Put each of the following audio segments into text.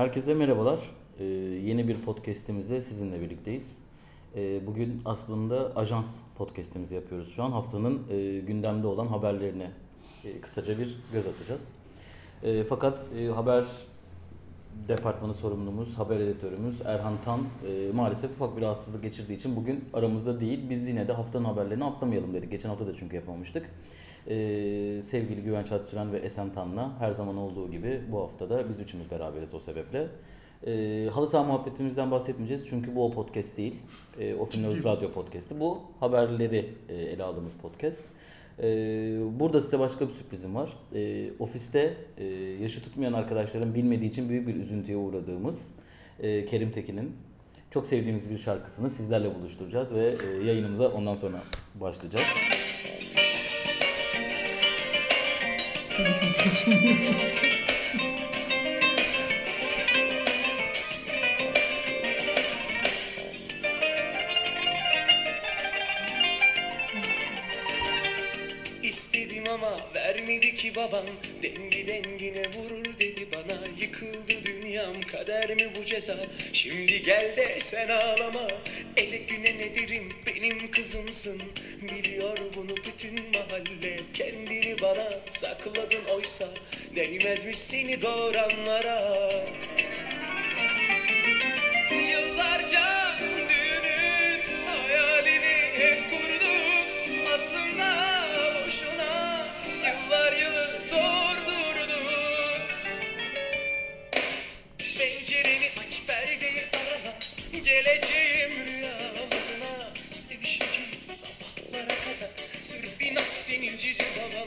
Herkese merhabalar. Ee, yeni bir podcastimizle sizinle birlikteyiz. Ee, bugün aslında ajans podcastimizi yapıyoruz şu an. Haftanın e, gündemde olan haberlerine e, kısaca bir göz atacağız. E, fakat e, haber departmanı sorumlumuz, haber editörümüz Erhan Tan e, maalesef ufak bir rahatsızlık geçirdiği için bugün aramızda değil. Biz yine de haftanın haberlerini atlamayalım dedik. Geçen hafta da çünkü yapamamıştık. E, sevgili Güvenç Atsüren ve Esen Tan'la her zaman olduğu gibi bu hafta da biz üçümüz beraberiz o sebeple. E, halı saha muhabbetimizden bahsetmeyeceğiz çünkü bu o podcast değil. E, o Finloz Radyo podcast'i. Bu haberleri e, ele aldığımız podcast. E, burada size başka bir sürprizim var. E, ofiste e, yaşı tutmayan arkadaşların bilmediği için büyük bir üzüntüye uğradığımız e, Kerim Tekin'in çok sevdiğimiz bir şarkısını sizlerle buluşturacağız ve e, yayınımıza ondan sonra başlayacağız. İstedim ama vermedi ki babam. Dengi dengine vurur dedi bana Yıkıldı dünyam kader mi bu ceza? Şimdi gel de sen ağlama. Ele güne ne derim? Benim kızımsın. Biliyor bunu bütün mahalle. Kendini bana sakladın oysa. Değmezmiş seni doğuranlara. Yıllarca Geleceğim rüyalarına Sevişeceğiz sabahlara kadar Sırf inat senin cici babana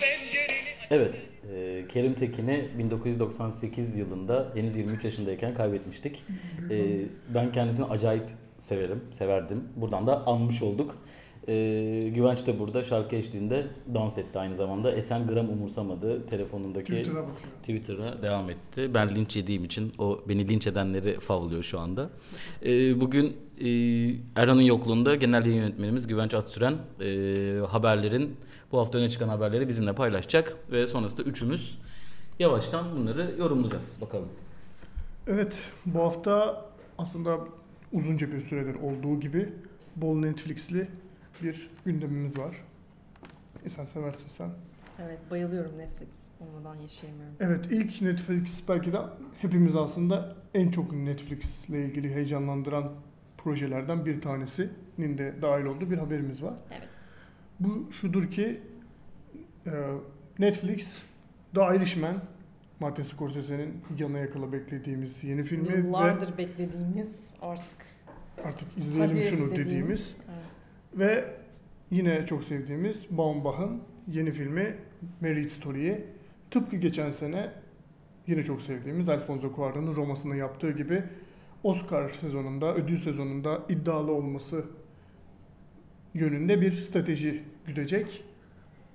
Pencereni aç Evet, e, Kerim Tekin'i 1998 yılında henüz 23 yaşındayken kaybetmiştik. E, ben kendisini acayip severim, severdim. Buradan da anmış olduk. E, Güvenç de burada şarkı eşliğinde dans etti aynı zamanda. Esen gram umursamadı. Telefonundaki Twitter'a. Twitter'a devam etti. Ben linç yediğim için o beni linç edenleri favlıyor şu anda. Ee, bugün e, Erhan'ın yokluğunda genel yayın yönetmenimiz Güvenç Atsüren e, haberlerin bu hafta öne çıkan haberleri bizimle paylaşacak ve sonrasında üçümüz yavaştan bunları yorumlayacağız bakalım. Evet, bu hafta aslında uzunca bir süredir olduğu gibi bol Netflix'li bir gündemimiz var. E sen seversin sen. Evet bayılıyorum Netflix olmadan yaşayamıyorum. Evet, ilk Netflix belki de hepimiz aslında en çok Netflix'le ilgili heyecanlandıran projelerden bir tanesinin de dahil olduğu bir haberimiz var. Evet. Bu şudur ki e, Netflix The Irishman Martin Scorsese'nin yana yakala beklediğimiz yeni filmi ve Yıllardır beklediğimiz artık. artık izleyelim Hadi şunu dediğimiz. dediğimiz. Ve yine çok sevdiğimiz Baumbach'ın yeni filmi Marriage Story'yi tıpkı geçen sene yine çok sevdiğimiz Alfonso Cuarón'un Roma'sını yaptığı gibi Oscar sezonunda, ödül sezonunda iddialı olması yönünde bir strateji güdecek.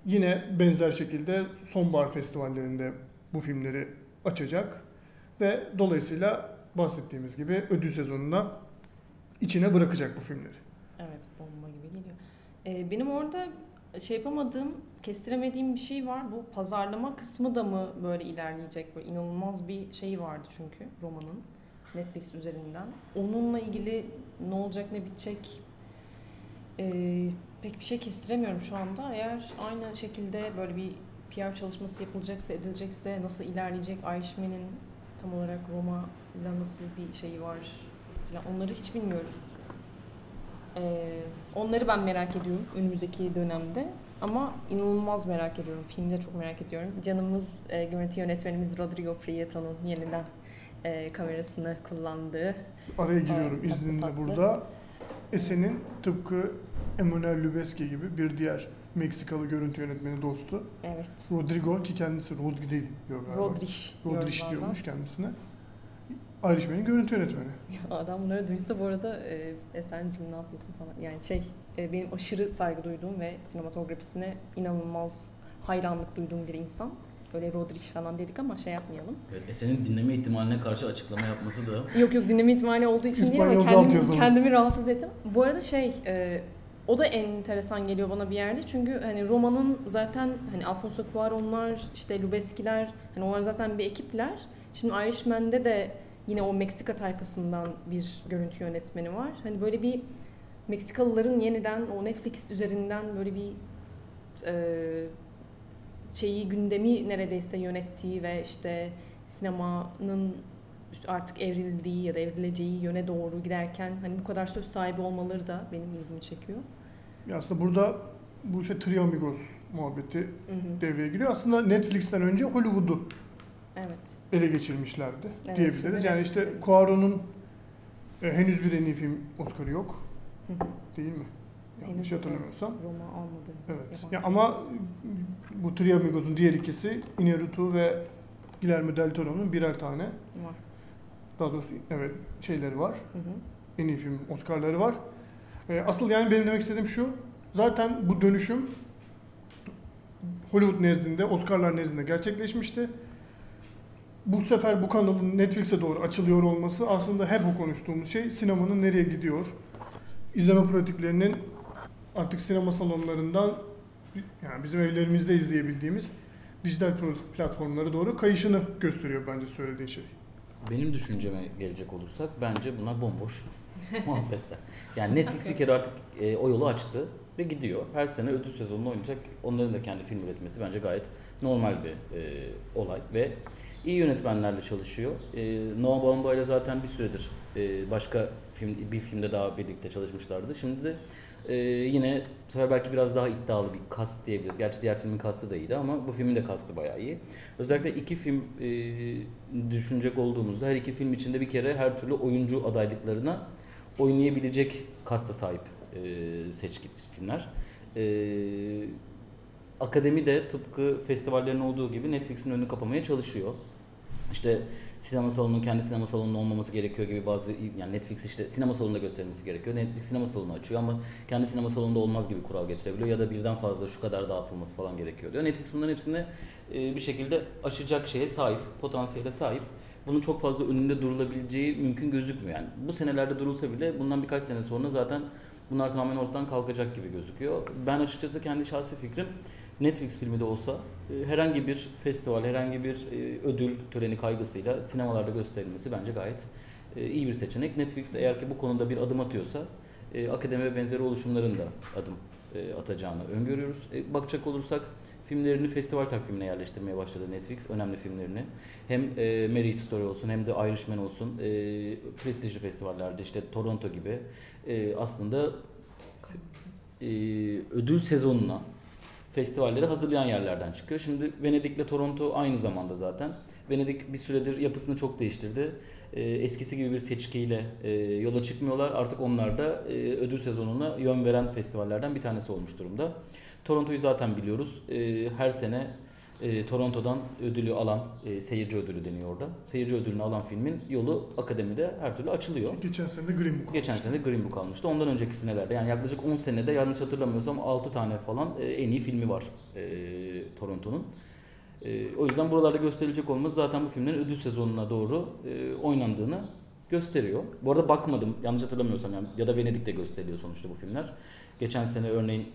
Yine benzer şekilde sonbahar festivallerinde bu filmleri açacak ve dolayısıyla bahsettiğimiz gibi ödül sezonuna içine bırakacak bu filmleri. Evet bomba Ee, benim orada şey yapamadığım, kestiremediğim bir şey var. Bu pazarlama kısmı da mı böyle ilerleyecek? Böyle inanılmaz bir şey vardı çünkü romanın Netflix üzerinden. Onunla ilgili ne olacak ne bitecek ee, pek bir şey kestiremiyorum şu anda. Eğer aynı şekilde böyle bir PR çalışması yapılacaksa, edilecekse nasıl ilerleyecek Irishman'in tam olarak Roma ile nasıl bir şeyi var falan onları hiç bilmiyoruz. Ee, onları ben merak ediyorum önümüzdeki dönemde. Ama inanılmaz merak ediyorum. Filmi de çok merak ediyorum. Canımız e, görüntü yönetmenimiz Rodrigo Prieto'nun yeniden e, kamerasını kullandığı. Araya giriyorum Evet, tatlı izninle tatlı. burada. Esen'in tıpkı Emmanuel Lubezki gibi bir diğer Meksikalı görüntü yönetmeni dostu Evet. Rodrigo ki kendisi Rodriguez diyor galiba. Rodriguez bazen. diyormuş kendisine. Irishman'in görüntü yönetmeni. Adam bunları duysa bu arada e, Esen'cim ne yapıyorsun falan. Yani şey e, benim aşırı saygı duyduğum ve sinematografisine inanılmaz hayranlık duyduğum bir insan. Öyle Rodriguez falan dedik ama şey yapmayalım. Evet, Esen'in dinleme ihtimaline karşı açıklama yapması da Yok yok dinleme ihtimali olduğu için değil ama kendimi, kendimi rahatsız ettim. Bu arada şey e, o da en enteresan geliyor bana bir yerde. Çünkü hani Roma'nın zaten hani Alfonso Cuarón'lar, işte Lubeski'ler hani onlar zaten bir ekipler. Şimdi Irishman'de de yine o Meksika tayfasından bir görüntü yönetmeni var. Hani böyle bir Meksikalıların yeniden o Netflix üzerinden böyle bir e, şeyi gündemi neredeyse yönettiği ve işte sinemanın artık evrildiği ya da evrileceği yöne doğru giderken hani bu kadar söz sahibi olmaları da benim ilgimi çekiyor. Ya aslında burada bu işte Three Amigos muhabbeti Hı hı. devreye giriyor. Aslında Netflix'ten önce Hollywood'u Evet. Ele geçirmişlerdi Evet, diyebiliriz. Yani işte Netflix'e- Cuarón'un e, henüz bir en iyi film Oscar'ı yok Hı hı. değil mi? Yanlış hatırlamıyorsam. Roma almadı. Evet. Ya ama bu Three Amigos'un diğer ikisi Iñárritu ve Guillermo del Toro'nun birer tane var. daha doğrusu evet şeyleri var. Hı hı. En iyi film Oscar'ları var. E, asıl yani benim demek istediğim şu. Zaten bu dönüşüm Hollywood nezdinde, Oscar'lar nezdinde gerçekleşmişti. Bu sefer bu kanalın Netflix'e doğru açılıyor olması aslında hep o konuştuğumuz şey sinemanın nereye gidiyor? İzleme pratiklerinin artık sinema salonlarından yani bizim evlerimizde izleyebildiğimiz dijital platformlara doğru kayışını gösteriyor bence söylediğin şey. Benim düşünceme gelecek olursak bence bunlar bomboş muhabbetler. Yani Netflix bir kere artık e, o yolu açtı ve gidiyor. Her sene ödül sezonunu oynayacak. Onların da kendi film üretmesi bence gayet normal bir e, olay ve iyi yönetmenlerle çalışıyor. E, Noah Baumbach ile zaten bir süredir e, başka film bir filmde daha birlikte çalışmışlardı. Şimdi de e, yine bu sefer belki biraz daha iddialı bir kast diyebiliriz. Gerçi diğer filmin kastı da iyiydi ama bu filmin de kastı bayağı iyi. Özellikle iki film e, düşünecek olduğumuzda her iki film içinde bir kere her türlü oyuncu adaylıklarına oynayabilecek kasta sahip e, seçki filmler. E, akademi de tıpkı festivallerin olduğu gibi Netflix'in önünü kapamaya çalışıyor. İşte sinema salonunun kendi sinema salonunun olmaması gerekiyor gibi bazı yani Netflix işte sinema salonunda gösterilmesi gerekiyor. Netflix sinema salonu açıyor ama kendi sinema salonunda olmaz gibi kural getirebiliyor ya da birden fazla şu kadar dağıtılması falan gerekiyor diyor. Netflix bunların hepsini e, bir şekilde aşacak şeye sahip, potansiyele sahip. Bunun çok fazla önünde durulabileceği mümkün gözükmüyor. Yani bu senelerde durulsa bile bundan birkaç sene sonra zaten bunlar tamamen ortadan kalkacak gibi gözüküyor. Ben açıkçası kendi şahsi fikrim Netflix filmi de olsa e, herhangi bir festival, herhangi bir e, ödül töreni kaygısıyla sinemalarda gösterilmesi bence gayet e, iyi bir seçenek. Netflix eğer ki bu konuda bir adım atıyorsa akademi ve benzeri oluşumların da adım atacağını öngörüyoruz. Bakacak olursak filmlerini festival takvimine yerleştirmeye başladı Netflix, önemli filmlerini. Hem e, Marriage Story olsun hem de Irishman olsun prestijli festivallerde işte Toronto gibi aslında ödül sezonuna festivalleri hazırlayan yerlerden çıkıyor. Şimdi Venedik'le Toronto aynı zamanda zaten. Venedik bir süredir yapısını çok değiştirdi. Ee, eskisi gibi bir seçkiyle e, yola çıkmıyorlar. Artık onlar da e, ödül sezonuna yön veren festivallerden bir tanesi olmuş durumda. Toronto'yu zaten biliyoruz. E, her sene e, Toronto'dan ödülü alan, e, seyirci ödülü deniyor orada. Seyirci ödülünü alan filmin yolu akademide her türlü açılıyor. Geçen sene de Green Book. Geçen sene Green Book almıştı. Ondan önceki senelerde yani yaklaşık 10 senede yanlış hatırlamıyorsam 6 tane falan e, en iyi filmi var e, Toronto'nun. E, o yüzden buralarda gösterilecek olması zaten bu filmlerin ödül sezonuna doğru e, oynandığını gösteriyor. Bu arada bakmadım yanlış hatırlamıyorsam yani, ya da Venedik'te gösteriliyor sonuçta bu filmler. Geçen sene örneğin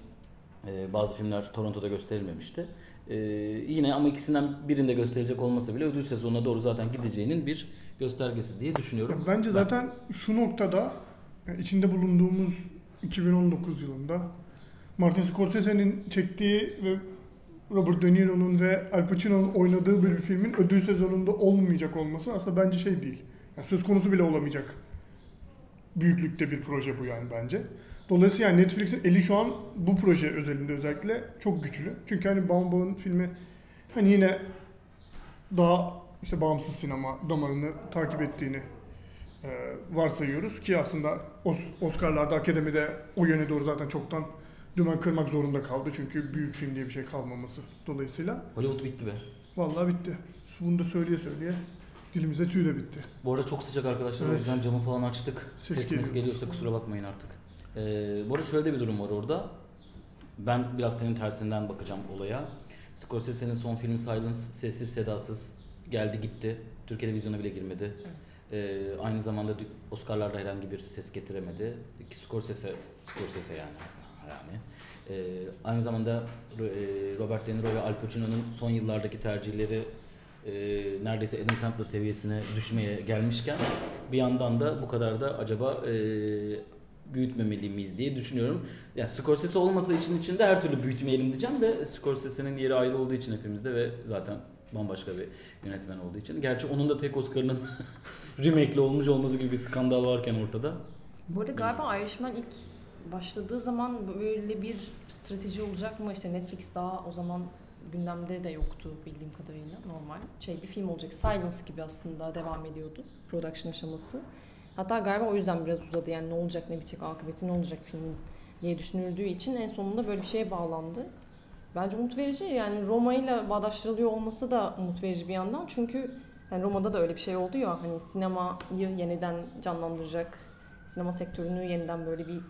e, bazı filmler Toronto'da gösterilmemişti. E, yine ama ikisinden birinde gösterilecek olmasa bile ödül sezonuna doğru zaten gideceğinin bir göstergesi diye düşünüyorum. Bence zaten şu noktada içinde bulunduğumuz 2019 yılında Martin Scorsese'nin çektiği ve Robert De Niro'nun ve Al Pacino'nun oynadığı bir filmin ödül sezonunda olmayacak olması aslında bence şey değil. Yani söz konusu bile olamayacak büyüklükte bir proje bu yani bence. Dolayısıyla yani Netflix'in eli şu an bu proje özelinde özellikle çok güçlü. Çünkü hani Baumbach'ın filmi hani yine daha işte bağımsız sinema damarını takip ettiğini e, varsayıyoruz ki aslında Os- Oscar'larda akademide o yöne doğru zaten çoktan dümen kırmak zorunda kaldı çünkü büyük film diye bir şey kalmaması dolayısıyla Hollywood bitti be. vallahi bitti. Bunu da söyleye söyleye dilimize tüy de bitti. Bu arada çok sıcak arkadaşlar o Evet. yüzden camı falan açtık. Ses Ses, geliyor. mes geliyorsa kusura bakmayın artık. Ee, bu arada şöyle de bir durum var orada. Ben biraz senin tersinden bakacağım olaya. Scorsese'nin son filmi Silence sessiz sedasız geldi gitti. Türkiye'de vizyona bile girmedi. Ee, aynı zamanda Oscar'larda herhangi bir ses getiremedi. Scorsese, Scorsese yani. yani. E, aynı zamanda e, Robert De Niro ve Al Pacino'nun son yıllardaki tercihleri e, neredeyse Adam Sandler seviyesine düşmeye gelmişken bir yandan da bu kadar da acaba e, büyütmemeli miyiz diye düşünüyorum. Yani Scorsese olmasa için içinde her türlü büyütmeyelim diyeceğim de Scorsese'nin yeri ayrı olduğu için hepimizde ve zaten bambaşka bir yönetmen olduğu için. Gerçi onun da tek Oscar'ının remake'li olmuş olması gibi bir skandal varken ortada. Bu arada galiba Irishman ilk başladığı zaman böyle bir strateji olacak mı? İşte Netflix daha o zaman gündemde de yoktu bildiğim kadarıyla normal. Şey bir film olacak. Silence gibi aslında devam ediyordu production aşaması. Hatta galiba o yüzden biraz uzadı. Yani ne olacak, ne bitecek, akıbeti ne olacak filmin diye düşünüldüğü için en sonunda böyle bir şeye bağlandı. Bence umut verici. Yani Roma ile bağdaştırılıyor olması da umut verici bir yandan. Çünkü yani Roma'da da öyle bir şey oldu ya hani sinemayı yeniden canlandıracak, sinema sektörünü yeniden böyle bir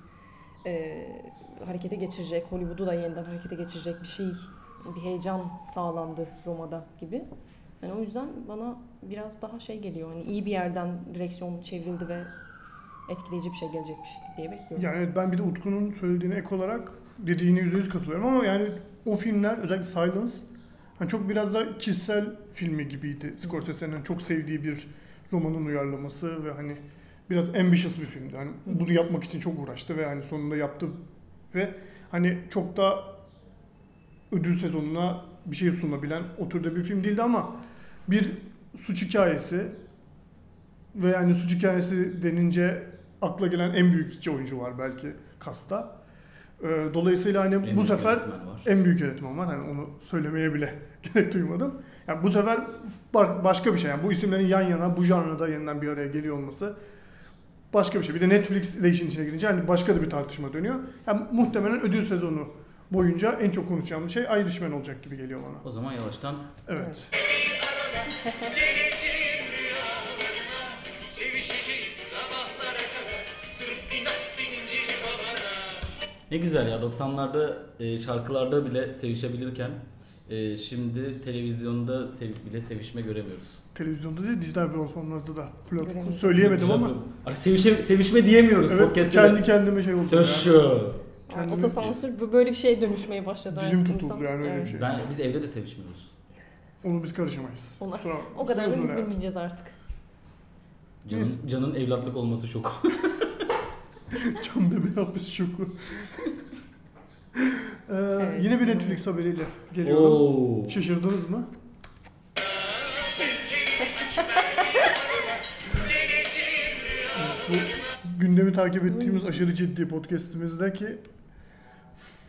e, harekete geçirecek, Hollywood'u da yeniden harekete geçirecek bir şey, bir heyecan sağlandı Roma'da gibi. Yani o yüzden bana biraz daha şey geliyor. Hani iyi bir yerden direksiyon çevrildi ve etkileyici bir şey gelecekmiş diye bekliyorum. Yani evet, ben bir de Utku'nun söylediğine ek olarak dediğine yüzde yüz katılıyorum ama yani o filmler özellikle Silence hani çok biraz da kişisel filmi gibiydi. Scorsese'nin çok sevdiği bir romanın uyarlaması ve hani biraz ambitious bir filmdi. Hani bunu yapmak için çok uğraştı ve hani sonunda yaptı ve hani çok da ödül sezonuna bir şey sunabilen o türde bir film değildi ama bir suç hikayesi ve yani suç hikayesi denince akla gelen en büyük iki oyuncu var belki kasta. Ee, Dolayısıyla hani En bu sefer en büyük yönetmen var. Hani onu söylemeye bile gerek duymadım. Yani bu sefer ba- başka bir şey. Yani bu isimlerin yan yana bu janrada yeniden bir araya geliyor olması başka bir şey. Bir de Netflix ile işin içine girince hani başka da bir tartışma dönüyor. Yani muhtemelen ödül sezonu boyunca en çok konuşacağımız şey Irishman olacak gibi geliyor bana. O zaman yavaştan Evet. Geleceğim rüyalarına Sevişeceğiz sabahlara kadar Sırf inat senin cici babana ne güzel ya 90'larda e, şarkılarda bile sevişebilirken e, şimdi televizyonda sev- bile sevişme göremiyoruz. Televizyonda değil dijital platformlarda da Göremedim. söyleyemedim Güzel ama bir- sevişe, sevişme diyemiyoruz evet, podcast'te. kendi kendime şey oldu. Söz yani. Yani Kendimi- otosansür bu- böyle bir şeye dönüşmeye başladı. Dilim artık tutuldu insan. yani öyle bir Evet. şey. Ben, biz evde de sevişmiyoruz. Onu biz karışamayız. Ona- Kusura- O kadar da biz bakma. bilmeyeceğiz artık. Canın, canın evlatlık olması şok. Can bebe yapmış şoku. ee, Evet. Yine bir Netflix haberiyle geliyorum. Oo. Şaşırdınız mı? Bu gündemi takip ettiğimiz aşırı ciddi podcastimizdeki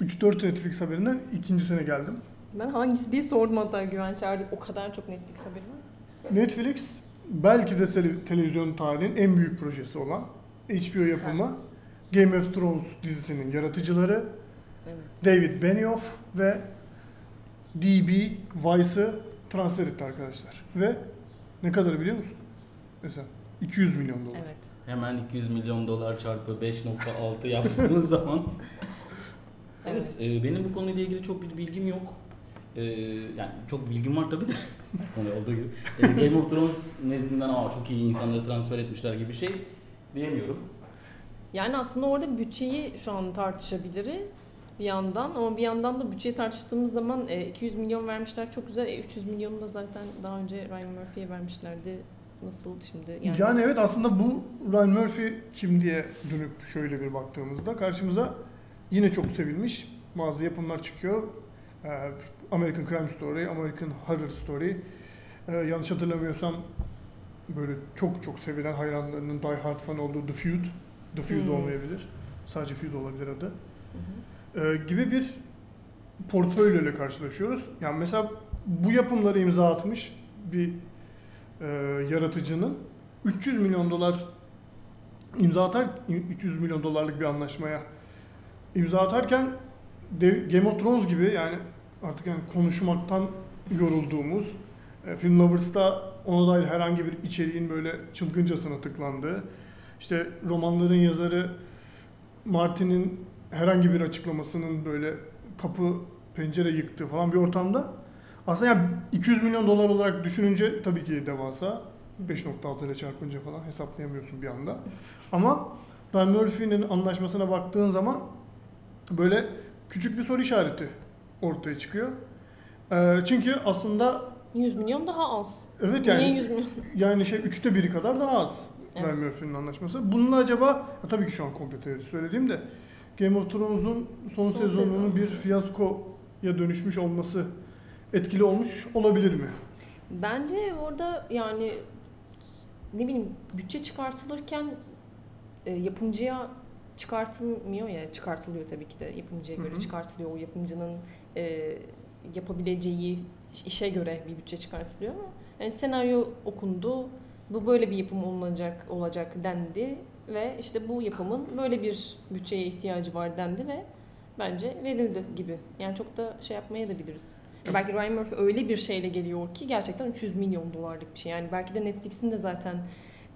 3-4 Netflix haberinden ikinci sene geldim. Ben hangisi diye sordum hatta Güven çağırdı. O kadar çok Netflix haberi var. Netflix belki de tele- televizyon tarihinin en büyük projesi olan HBO yapımı Game of Thrones dizisinin yaratıcıları Evet. David Benioff ve DB Weiss'ı transfer etti arkadaşlar. Ve ne kadar biliyor musun? Mesela 200 milyon dolar. Evet. Hemen 200 milyon dolar çarpı 5.6 yaptığınız zaman Evet, e, benim bu konuyla ilgili çok bir bilgim yok. E, yani çok bilgim var tabii de konu olduğu gibi. E, Game of Thrones nezdinden Aa, çok iyi insanları transfer etmişler gibi bir şey diyemiyorum. Yani aslında orada bütçeyi şu an tartışabiliriz bir yandan ama bir yandan da bütçeyi tartıştığımız zaman e, 200 milyon vermişler çok güzel. E, 300 milyonu da zaten daha önce Ryan Murphy'ye vermişlerdi. Nasıl şimdi? Yani, evet aslında bu Ryan Murphy kim diye dönüp şöyle bir baktığımızda karşımıza yine çok sevilmiş bazı yapımlar çıkıyor. Ee, American Crime Story, American Horror Story. Ee, yanlış hatırlamıyorsam böyle çok çok sevilen hayranlarının Die Hard fan olduğu The Feud. The Feud Hmm. olmayabilir. Sadece Feud olabilir adı. Ee, gibi bir portföy ile karşılaşıyoruz. Yani mesela bu yapımları imza atmış bir e, yaratıcının 300 milyon dolar imza atar 300 milyon dolarlık bir anlaşmaya imza atarken Game of Thrones gibi yani artık yani konuşmaktan yorulduğumuz e, Film Lovers'ta ona dair herhangi bir içeriğin böyle çılgıncasına tıklandığı işte romanların yazarı Martin'in herhangi bir açıklamasının böyle kapı pencere yıktığı falan bir ortamda aslında yani 200 milyon dolar olarak düşününce tabii ki devasa 5.6 ile çarpınca falan hesaplayamıyorsun bir anda. Ama Ryan Murphy'nin anlaşmasına baktığın zaman böyle küçük bir soru işareti ortaya çıkıyor. Ee, çünkü aslında 100 milyon daha az. evet Niye yani 100 milyon? yani şey üçte biri kadar daha az Evet. Ryan Murphy'nin anlaşması. Bununla acaba ya tabii ki şu an komplo teorisi söylediğim de Game of Thrones'un son, Son sezonunun sezon. bir fiyaskoya dönüşmüş olması etkili olmuş olabilir mi? Bence orada yani ne bileyim bütçe çıkartılırken e, yapımcıya çıkartılmıyor ya çıkartılıyor tabii ki de yapımcıya göre Hı hı. çıkartılıyor o yapımcının e, yapabileceği işe göre bir bütçe çıkartılıyor ama yani senaryo okundu bu böyle bir yapım olacak olacak dendi ve işte bu yapımın böyle bir bütçeye ihtiyacı var dendi ve bence verildi gibi. Yani çok da şey yapmaya da biliriz. Belki Ryan Murphy öyle bir şeyle geliyor ki gerçekten 300 milyon dolarlık bir şey. Yani belki de Netflix'in de zaten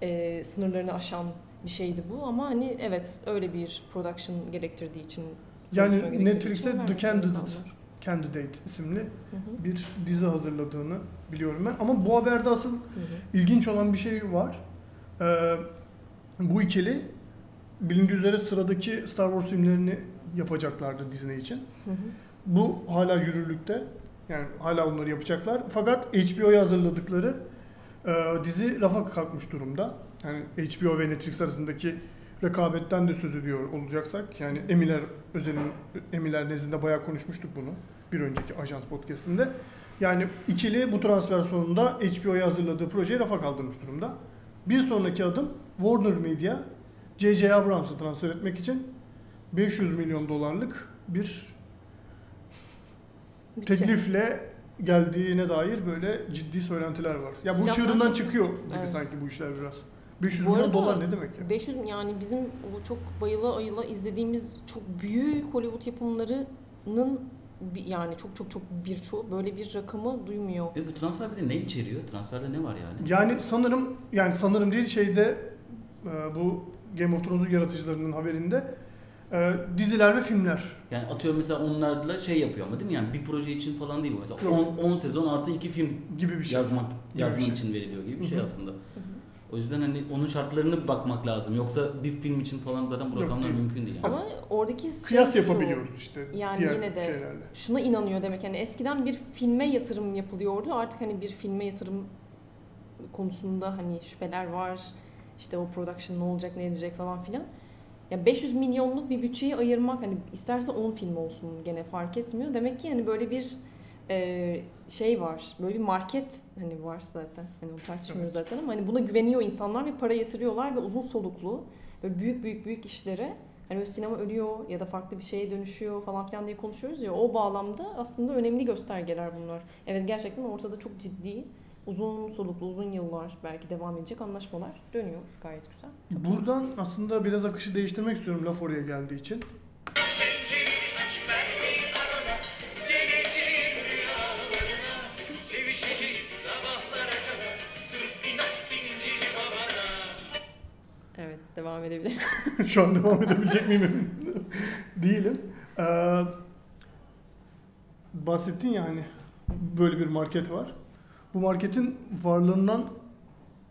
e, sınırlarını aşan bir şeydi bu ama hani evet öyle bir production gerektirdiği için Yani Netflix'te vermek zorunda Candidate, isimli Hı hı, bir dizi hazırladığını biliyorum ben. Ama bu haberde asıl hı hı. ilginç olan bir şey var. Ee, bu ikili bilindiği üzere sıradaki Star Wars filmlerini yapacaklardı Disney için. Hı hı. Bu hala yürürlükte. Yani hala onları yapacaklar. Fakat HBO'ya hazırladıkları e, dizi rafa kalkmış durumda. Yani HBO ve Netflix arasındaki rekabetten de söz ediyor olacaksak. Yani Emiler özelin Emiler nezdinde bayağı konuşmuştuk bunu. Bir önceki Ajans podcastinde. Yani ikili bu transfer sonunda HBO'ya hazırladığı projeyi rafa kaldırmış durumda. Bir sonraki adım Warner Media J.J. Abrams'ı transfer etmek için 500 milyon dolarlık bir Bütçe. teklifle geldiğine dair böyle ciddi söylentiler var. Ya bu çığırından çıkıyor gibi Evet. sanki bu işler biraz. 500 Bu milyon arada dolar ne demek ya? 500 yani bizim o çok bayıla ayıla izlediğimiz çok büyük Hollywood yapımlarının bir- yani çok çok çok birçoğu böyle bir rakamı duymuyor. Ve bu transfer bir de ne içeriyor? Transferde ne var yani? Yani sanırım yani sanırım değil şeyde e, bu Game of Thrones'un yaratıcılarının haberinde e, diziler ve filmler. Yani atıyorum mesela onlarla şey yapıyor ama değil mi? Yani bir proje için falan değil bu. Mesela Yok. 10, 10 sezon artı 2 film gibi bir şey. yazmak bir yazmak şey. için veriliyor gibi bir Hı şey hı. aslında. O yüzden hani onun şartlarını bakmak lazım. Yoksa bir film için falan zaten bu Yok, rakamlar değil. mümkün değil. Yani. Ama oradaki şey Kıyas şu, yapabiliyoruz işte Yani diğer yine de- şeylerle. Şuna inanıyor demek yani eskiden bir filme yatırım yapılıyordu artık hani bir filme yatırım konusunda hani şüpheler var. İşte o production ne olacak ne edecek falan filan. Ya 500 milyonluk bir bütçeyi ayırmak hani isterse 10 film olsun gene fark etmiyor. Demek ki hani böyle bir e, şey var. Böyle bir market hani var zaten. Hani onu tartışmıyoruz zaten ama hani buna güveniyor insanlar ve para yatırıyorlar ve uzun soluklu böyle büyük büyük büyük işlere hani böyle sinema ölüyor ya da farklı bir şeye dönüşüyor falan filan diye konuşuyoruz ya o bağlamda aslında önemli göstergeler bunlar. Evet gerçekten ortada çok ciddi uzun soluklu uzun yıllar belki devam edecek anlaşmalar dönüyor gayet güzel. Buradan aslında biraz akışı değiştirmek istiyorum laf oraya geldiği için. Edebilirim. Şu an devam edebilecek miyim emin değilim. Ee, bahsettin ya hani böyle bir market var. Bu marketin varlığından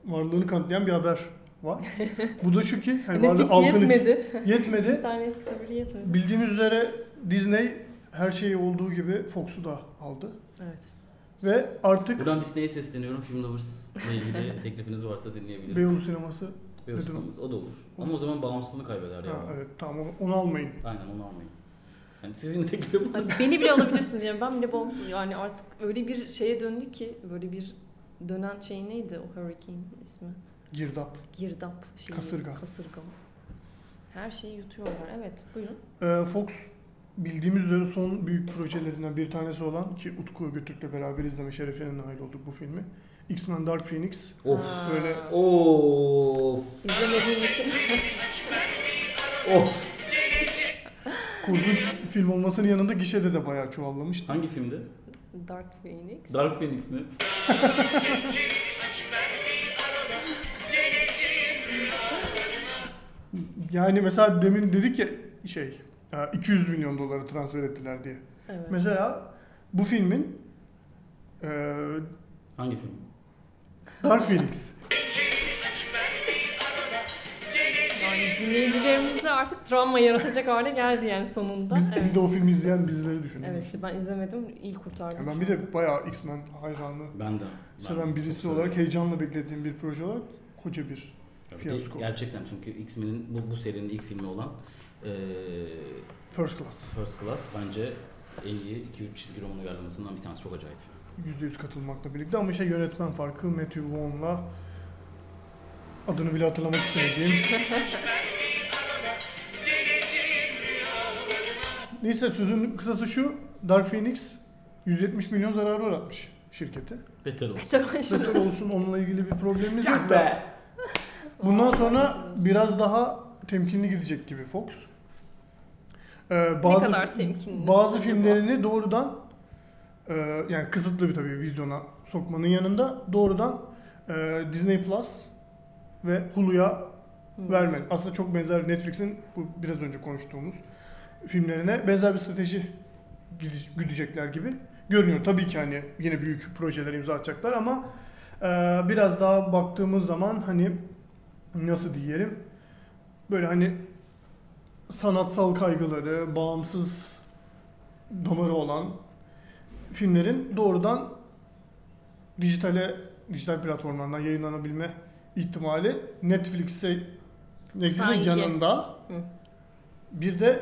varlığını kanıtlayan bir haber var. Bu da şu ki hani varlığı altını yetmedi. Bir yetmedi. yetmedi. Bildiğimiz üzere Disney her şeyi olduğu gibi Fox'u da aldı. Evet. Ve artık Buradan Disney'e sesleniyorum. Film Lovers ile ilgili teklifiniz varsa dinleyebiliriz. Beyoğlu sineması. Sineması, O da olur. Ama o zaman bağımsızlığını kaybeder ya. Ha, evet tamam onu, almayın. Aynen onu almayın. Yani sizin teklifi bu. Beni bile alabilirsiniz yani ben bile bağımsız yani artık öyle bir şeye döndü ki böyle bir dönen şey neydi o hurricane ismi? Girdap. Girdap şeyi. Kasırga. Kasırga. Her şeyi yutuyorlar. Evet buyurun. Ee, Fox bildiğimiz üzere son büyük projelerinden bir tanesi olan ki Utku Götürk'le beraber izleme şerefine nail olduk bu filmi. X-Men Dark Phoenix. Of. Böyle- Of. İzlemediğim için. Of. Korkunç film olmasının yanında gişede de bayağı çoğallamıştı. Hangi filmdi? Dark Phoenix. Dark Phoenix mi? Yani mesela demin dedik ya şey e, 200 milyon doları transfer ettiler diye. Evet. Mesela bu filmin e, Hangi film? Dark Phoenix Yani dinleyicilerimize artık travma yaratacak hale geldi yani sonunda. Biz, Evet. Bir de o filmi izleyen bizleri düşünün. Evet işte ben izlemedim. iyi kurtardım. Yani ben bir de bayağı X-Men hayranı Ben de. seven birisi olarak heyecanla beklediğim bir proje olarak koca bir fiyasko. Gerçekten çünkü X-Men'in bu, bu serinin ilk filmi olan eee First Class. First Class bence en iyi 2-3 çizgi roman uyarlamasından bir tanesi çok acayip. %100 katılmakla birlikte ama işte yönetmen farkı Matthew Vaughn'la adını bile hatırlamak istemediğim. Neyse sözün kısası şu. Dark Phoenix 170 milyon zararı uğratmış şirketi. Beter olsun. Beter olsun onunla ilgili bir problemimiz yok da. Bundan sonra biraz daha temkinli gidecek gibi Fox. Ee, ne bazı kadar temkinli. bazı filmlerini doğrudan e, yani kısıtlı bir tabii vizyona sokmanın yanında doğrudan e, Disney Plus ve Hulu'ya Hmm. vermen. Aslında çok benzer Netflix'in bu biraz önce konuştuğumuz filmlerine benzer bir strateji güdecekler gibi görünüyor. Tabii ki hani yine büyük projeler imza atacaklar ama e, biraz daha baktığımız zaman hani nasıl diyelim böyle hani sanatsal kaygıları, bağımsız damarı olan filmlerin doğrudan dijitale, dijital platformlardan yayınlanabilme ihtimali Netflix'e Netflix'in Sanki. yanında bir de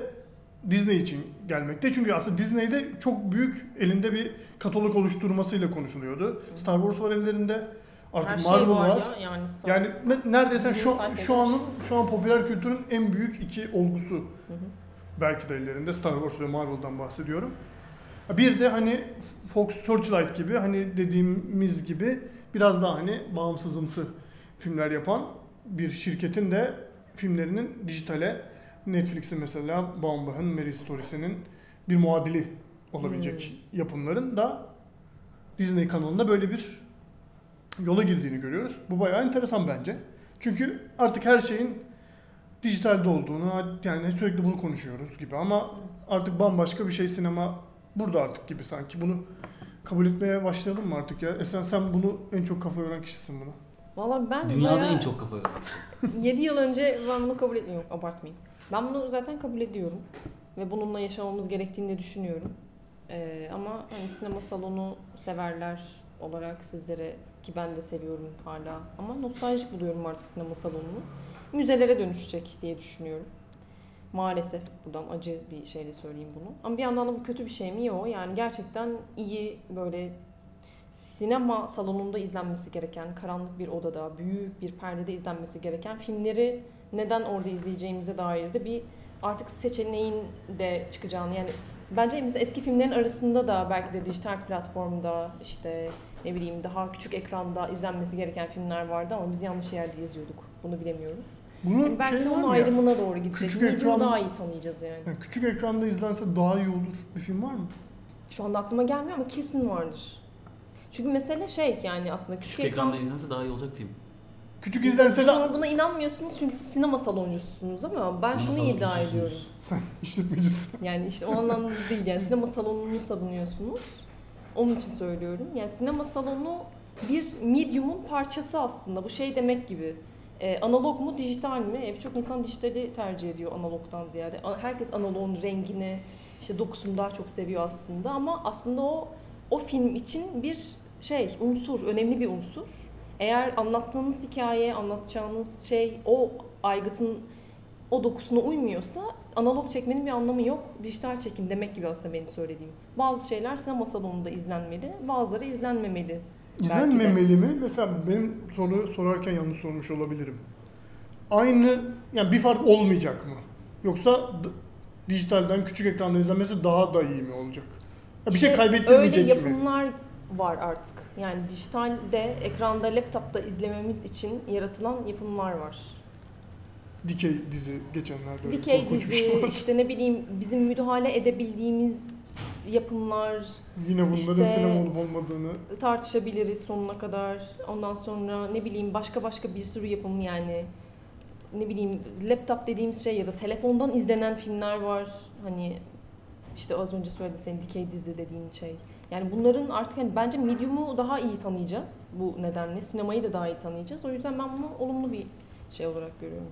Disney için gelmekte. Çünkü aslında Disney'de çok büyük elinde bir katalog oluşturmasıyla konuşuluyordu. Star Wars var ellerinde. Artık Her Marvel şey var, var. ya yani. Star- Yani ne- neredeyse Disney şu sahip şu anın şu an popüler kültürün en büyük iki olgusu Hı hı. belki de ellerinde Star Wars ve Marvel'dan bahsediyorum. Bir de hani Fox Searchlight gibi hani dediğimiz gibi biraz daha hani bağımsızımsı filmler yapan bir şirketin de filmlerinin dijitale Netflix'in mesela Baumbach'ın Mary Stories'inin bir muadili olabilecek yapımların da Disney kanalında böyle bir yola girdiğini görüyoruz. Bu bayağı enteresan bence. Çünkü artık her şeyin dijitalde olduğunu yani sürekli bunu konuşuyoruz gibi ama artık bambaşka bir şey sinema burada artık gibi sanki bunu kabul etmeye başlayalım mı artık ya? Esen sen bunu en çok kafa yoran kişisin buna. Valla ben Dünyada bayağı en çok kafa yoran kişi. 7 yıl önce ben bunu kabul etmiyorum. Yok abartmayayım. Ben bunu zaten kabul ediyorum. Ve bununla yaşamamız gerektiğini de düşünüyorum. Ee, ama hani sinema salonu severler olarak sizlere ki ben de seviyorum hala. Ama nostaljik buluyorum artık sinema salonunu. Müzelere dönüşecek diye düşünüyorum. Maalesef buradan acı bir şeyle söyleyeyim bunu. Ama bir yandan da bu kötü bir şey mi? Yok. Yani gerçekten iyi böyle sinema salonunda izlenmesi gereken, karanlık bir odada, büyük bir perdede izlenmesi gereken filmleri neden orada izleyeceğimize dair de bir artık seçeneğin de çıkacağını yani bence mesela eski filmlerin arasında da belki de dijital platformda işte ne bileyim daha küçük ekranda izlenmesi gereken filmler vardı ama biz yanlış yerde izliyorduk. Bunu bilemiyoruz. Bunun Yani belki şey de onun mı ya? ayrımına doğru gidecek. Küçük Medium'u ekran- daha iyi tanıyacağız yani. Yani küçük ekranda izlense daha iyi olur bir film var mı? Şu anda aklıma gelmiyor ama kesin vardır. Çünkü mesele şey yani aslında küçük, Küçük ekran... ekranda izlense daha iyi olacak film. Küçük Siz izlense de an buna inanmıyorsunuz çünkü siz sinema saloncusunuz ama ben Sinema şunu iddia ediyorum. sen işletmecisin. Yani işte o anlamda değil yani sinema salonunu savunuyorsunuz. Onun için söylüyorum. Yani sinema salonu bir medium'un parçası aslında. Bu şey demek gibi. Ee, analog mu dijital mi? E, Birçok insan dijitali tercih ediyor analogdan ziyade. Herkes analogun rengini, işte dokusunu daha çok seviyor aslında ama aslında o o film için bir şey, unsur, önemli bir unsur. Eğer anlattığınız hikaye, anlatacağınız şey o aygıtın o dokusuna uymuyorsa analog çekmenin bir anlamı yok. Dijital çekin demek gibi aslında benim söylediğim. Bazı şeyler sinema salonunda izlenmeli, bazıları izlenmemeli. İzlenmemeli mi? Mesela benim soru sorarken yanlış sormuş olabilirim. Aynı yani bir fark olmayacak mı? Yoksa dijitalden küçük ekranda izlenmesi daha da iyi mi olacak? Ya bir şey İşte kaybettirmeyecek Öyle mi? yapımlar var artık. Yani dijitalde, ekranda, laptopta izlememiz için yaratılan yapımlar var. Dikey dizi geçenlerde Dikey dizi, şey işte ne bileyim bizim müdahale edebildiğimiz yapımlar, Yine bunların işte- sinema olup olmadığını tartışabiliriz sonuna kadar. Ondan sonra ne bileyim başka başka bir sürü yapım yani ne bileyim laptop dediğimiz şey ya da telefondan izlenen filmler var. Hani işte az önce söyledi senin dikey dizi dediğin şey. Yani bunların artık hani bence medium'u daha iyi tanıyacağız bu nedenle. Sinemayı da daha iyi tanıyacağız. O yüzden ben bunu olumlu bir şey olarak görüyorum.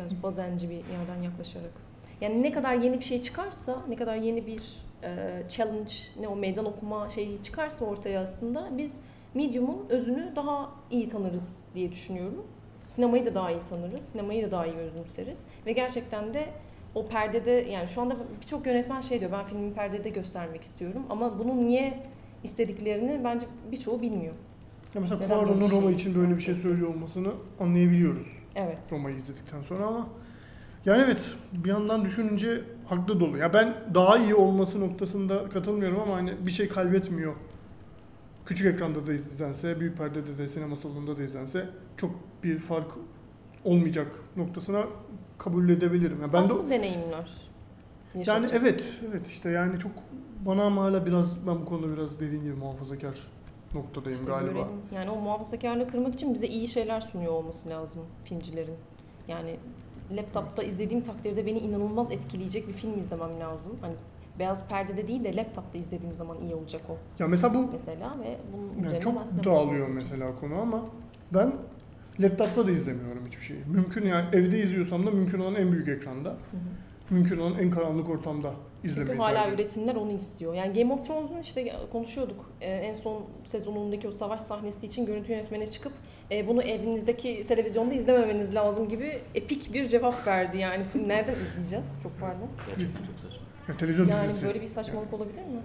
Biraz bazenci bir yerden yaklaşarak. Yani ne kadar yeni bir şey çıkarsa, ne kadar yeni bir e, challenge, ne o meydan okuma şeyi çıkarsa ortaya aslında biz Medium'un özünü daha iyi tanırız diye düşünüyorum. Sinemayı da daha iyi tanırız, sinemayı da daha iyi özümseriz. Ve gerçekten de o perdede yani şu anda birçok yönetmen şey diyor ben filmi perdede göstermek istiyorum ama bunu niye istediklerini bence birçoğu bilmiyor. Ya mesela Cuaron'un bir şey Roma için böyle bir şey söylüyor olmasını anlayabiliyoruz. Evet. Roma'yı izledikten sonra ama yani evet bir yandan düşününce haklı dolu. Ya ben daha iyi olması noktasında katılmıyorum ama hani bir şey kaybetmiyor. Küçük ekranda da izlense, büyük perdede de, sinema salonunda da izlense çok bir fark olmayacak noktasına kabul edebilirim. Ya ben de Farklı deneyimler. yani yaşatacak. evet, evet işte yani çok bana ama hala biraz ben bu konuda biraz dediğin gibi muhafazakar noktadayım İşte galiba. görelim. Yani o muhafazakarlığı kırmak için bize iyi şeyler sunuyor olması lazım filmcilerin. Yani laptopta izlediğim takdirde beni inanılmaz etkileyecek bir film izlemem lazım. Hani beyaz perdede değil de laptopta izlediğim zaman iyi olacak o Ya mesela bu mesela ve bunun Yani çok dağılıyor mesela konu ama ben laptopta da izlemiyorum hiçbir şeyi. Mümkün yani evde izliyorsam da mümkün olan en büyük ekranda, Hı hı. Mümkün olan en karanlık ortamda Çünkü izlemeyi hala tercih ediyorum. üretimler onu istiyor. Yani Game of Thrones'un işte konuşuyorduk. Ee, en son sezonundaki o savaş sahnesi için görüntü yönetmene çıkıp e, bunu evinizdeki televizyonda izlememeniz lazım gibi epik bir cevap verdi. Yani film nereden izleyeceğiz? Çok pardon. Gerçekten çok saçma. Ya televizyon Yani dizisi. böyle bir saçmalık olabilir mi?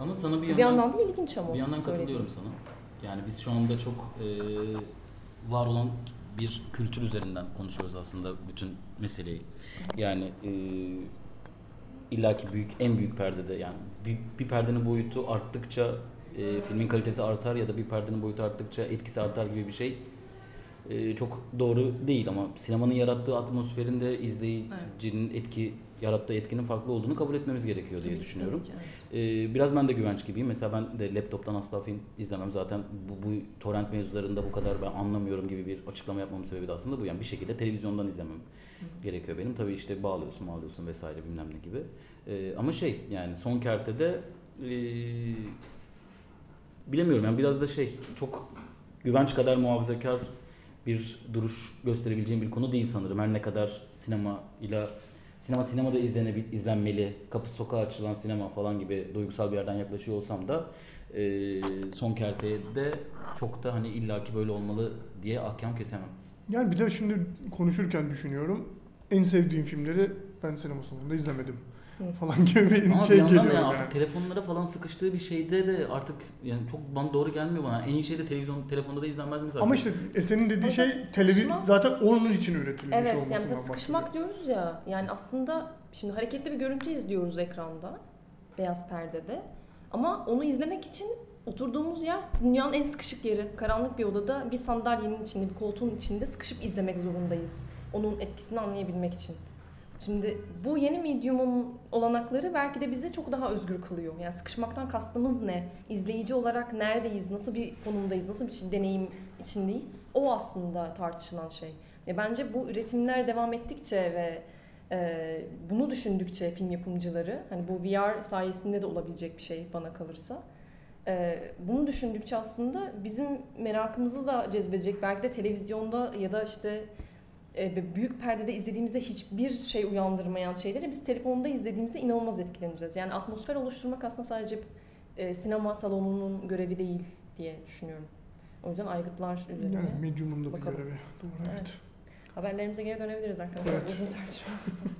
Ama sana bir Bir yandan, yandan da ilginç ama. bir yandan katılıyorum sana. Yani biz şu anda çok e, var olan bir kültür üzerinden konuşuyoruz aslında bütün meseleyi. Yani e, illaki büyük en büyük perdede yani bir, bir perdenin boyutu arttıkça e, filmin kalitesi artar ya da bir perdenin boyutu arttıkça etkisi artar gibi bir şey e, çok doğru değil ama sinemanın yarattığı atmosferin de izleyicinin etki yarattığı etkinin farklı olduğunu kabul etmemiz gerekiyor diye Tabii düşünüyorum. tabii. Ee, biraz ben de güvenç gibiyim. Mesela ben de laptoptan asla film izlemem. Zaten bu, bu torrent mevzularında bu kadar ben anlamıyorum gibi bir açıklama yapmamın sebebi de aslında bu. Yani bir şekilde televizyondan izlemem gerekiyor benim. Tabii işte bağlıyorsun, bağlıyorsun vesaire bilmem ne gibi. Ee, ama şey yani son kertede ee, bilemiyorum yani biraz da şey çok güvenç kadar muhafazakar bir duruş gösterebileceğim bir konu değil sanırım. Her ne kadar sinema ile sinema sinemada izlenebil, izlenmeli, kapı sokağa açılan sinema falan gibi duygusal bir yerden yaklaşıyor olsam da e, son kertede çok da hani illaki böyle olmalı diye ahkam kesemem. Yani bir de şimdi konuşurken düşünüyorum. En sevdiğim filmleri ben sinema salonunda izlemedim. Falan gibi bir Ama şey bir yandan geliyor da yani yani. artık telefonlara falan sıkıştığı bir şeyde de artık yani çok bana doğru gelmiyor bana. En iyi şey de televizyon telefonda da izlenmez mi zaten? Ama işte e, senin dediğin şey televizyon zaten onun için üretilmiş Evet olmasından yani mesela sıkışmak bahsediyor. diyoruz ya yani aslında şimdi hareketli bir görüntü izliyoruz ekranda beyaz perdede ama onu izlemek için oturduğumuz yer dünyanın en sıkışık yeri. Karanlık bir odada bir sandalyenin içinde bir koltuğun içinde sıkışıp izlemek zorundayız. Onun etkisini anlayabilmek için. Şimdi bu yeni medium'un olanakları belki de bizi çok daha özgür kılıyor. Yani sıkışmaktan kastımız ne? İzleyici olarak neredeyiz? Nasıl bir konumdayız? Nasıl bir deneyim içindeyiz? O aslında tartışılan şey. Ya bence bu üretimler devam ettikçe ve e, bunu düşündükçe film yapımcıları, hani bu VR sayesinde de olabilecek bir şey bana kalırsa. e, bunu düşündükçe aslında bizim merakımızı da cezbedecek. Belki de televizyonda ya da işte e, büyük perdede izlediğimizde hiçbir şey uyandırmayan şeyleri biz telefonda izlediğimizde inanılmaz etkileneceğiz. Yani atmosfer oluşturmak aslında sadece e, sinema salonunun görevi değil diye düşünüyorum. O yüzden aygıtlar üzerine. Yani Medium'un da bir Bakalım. görevi. Doğru Evet. evet. Haberlerimize geri dönebiliriz arkadaşlar. Evet. Uzun tartışma.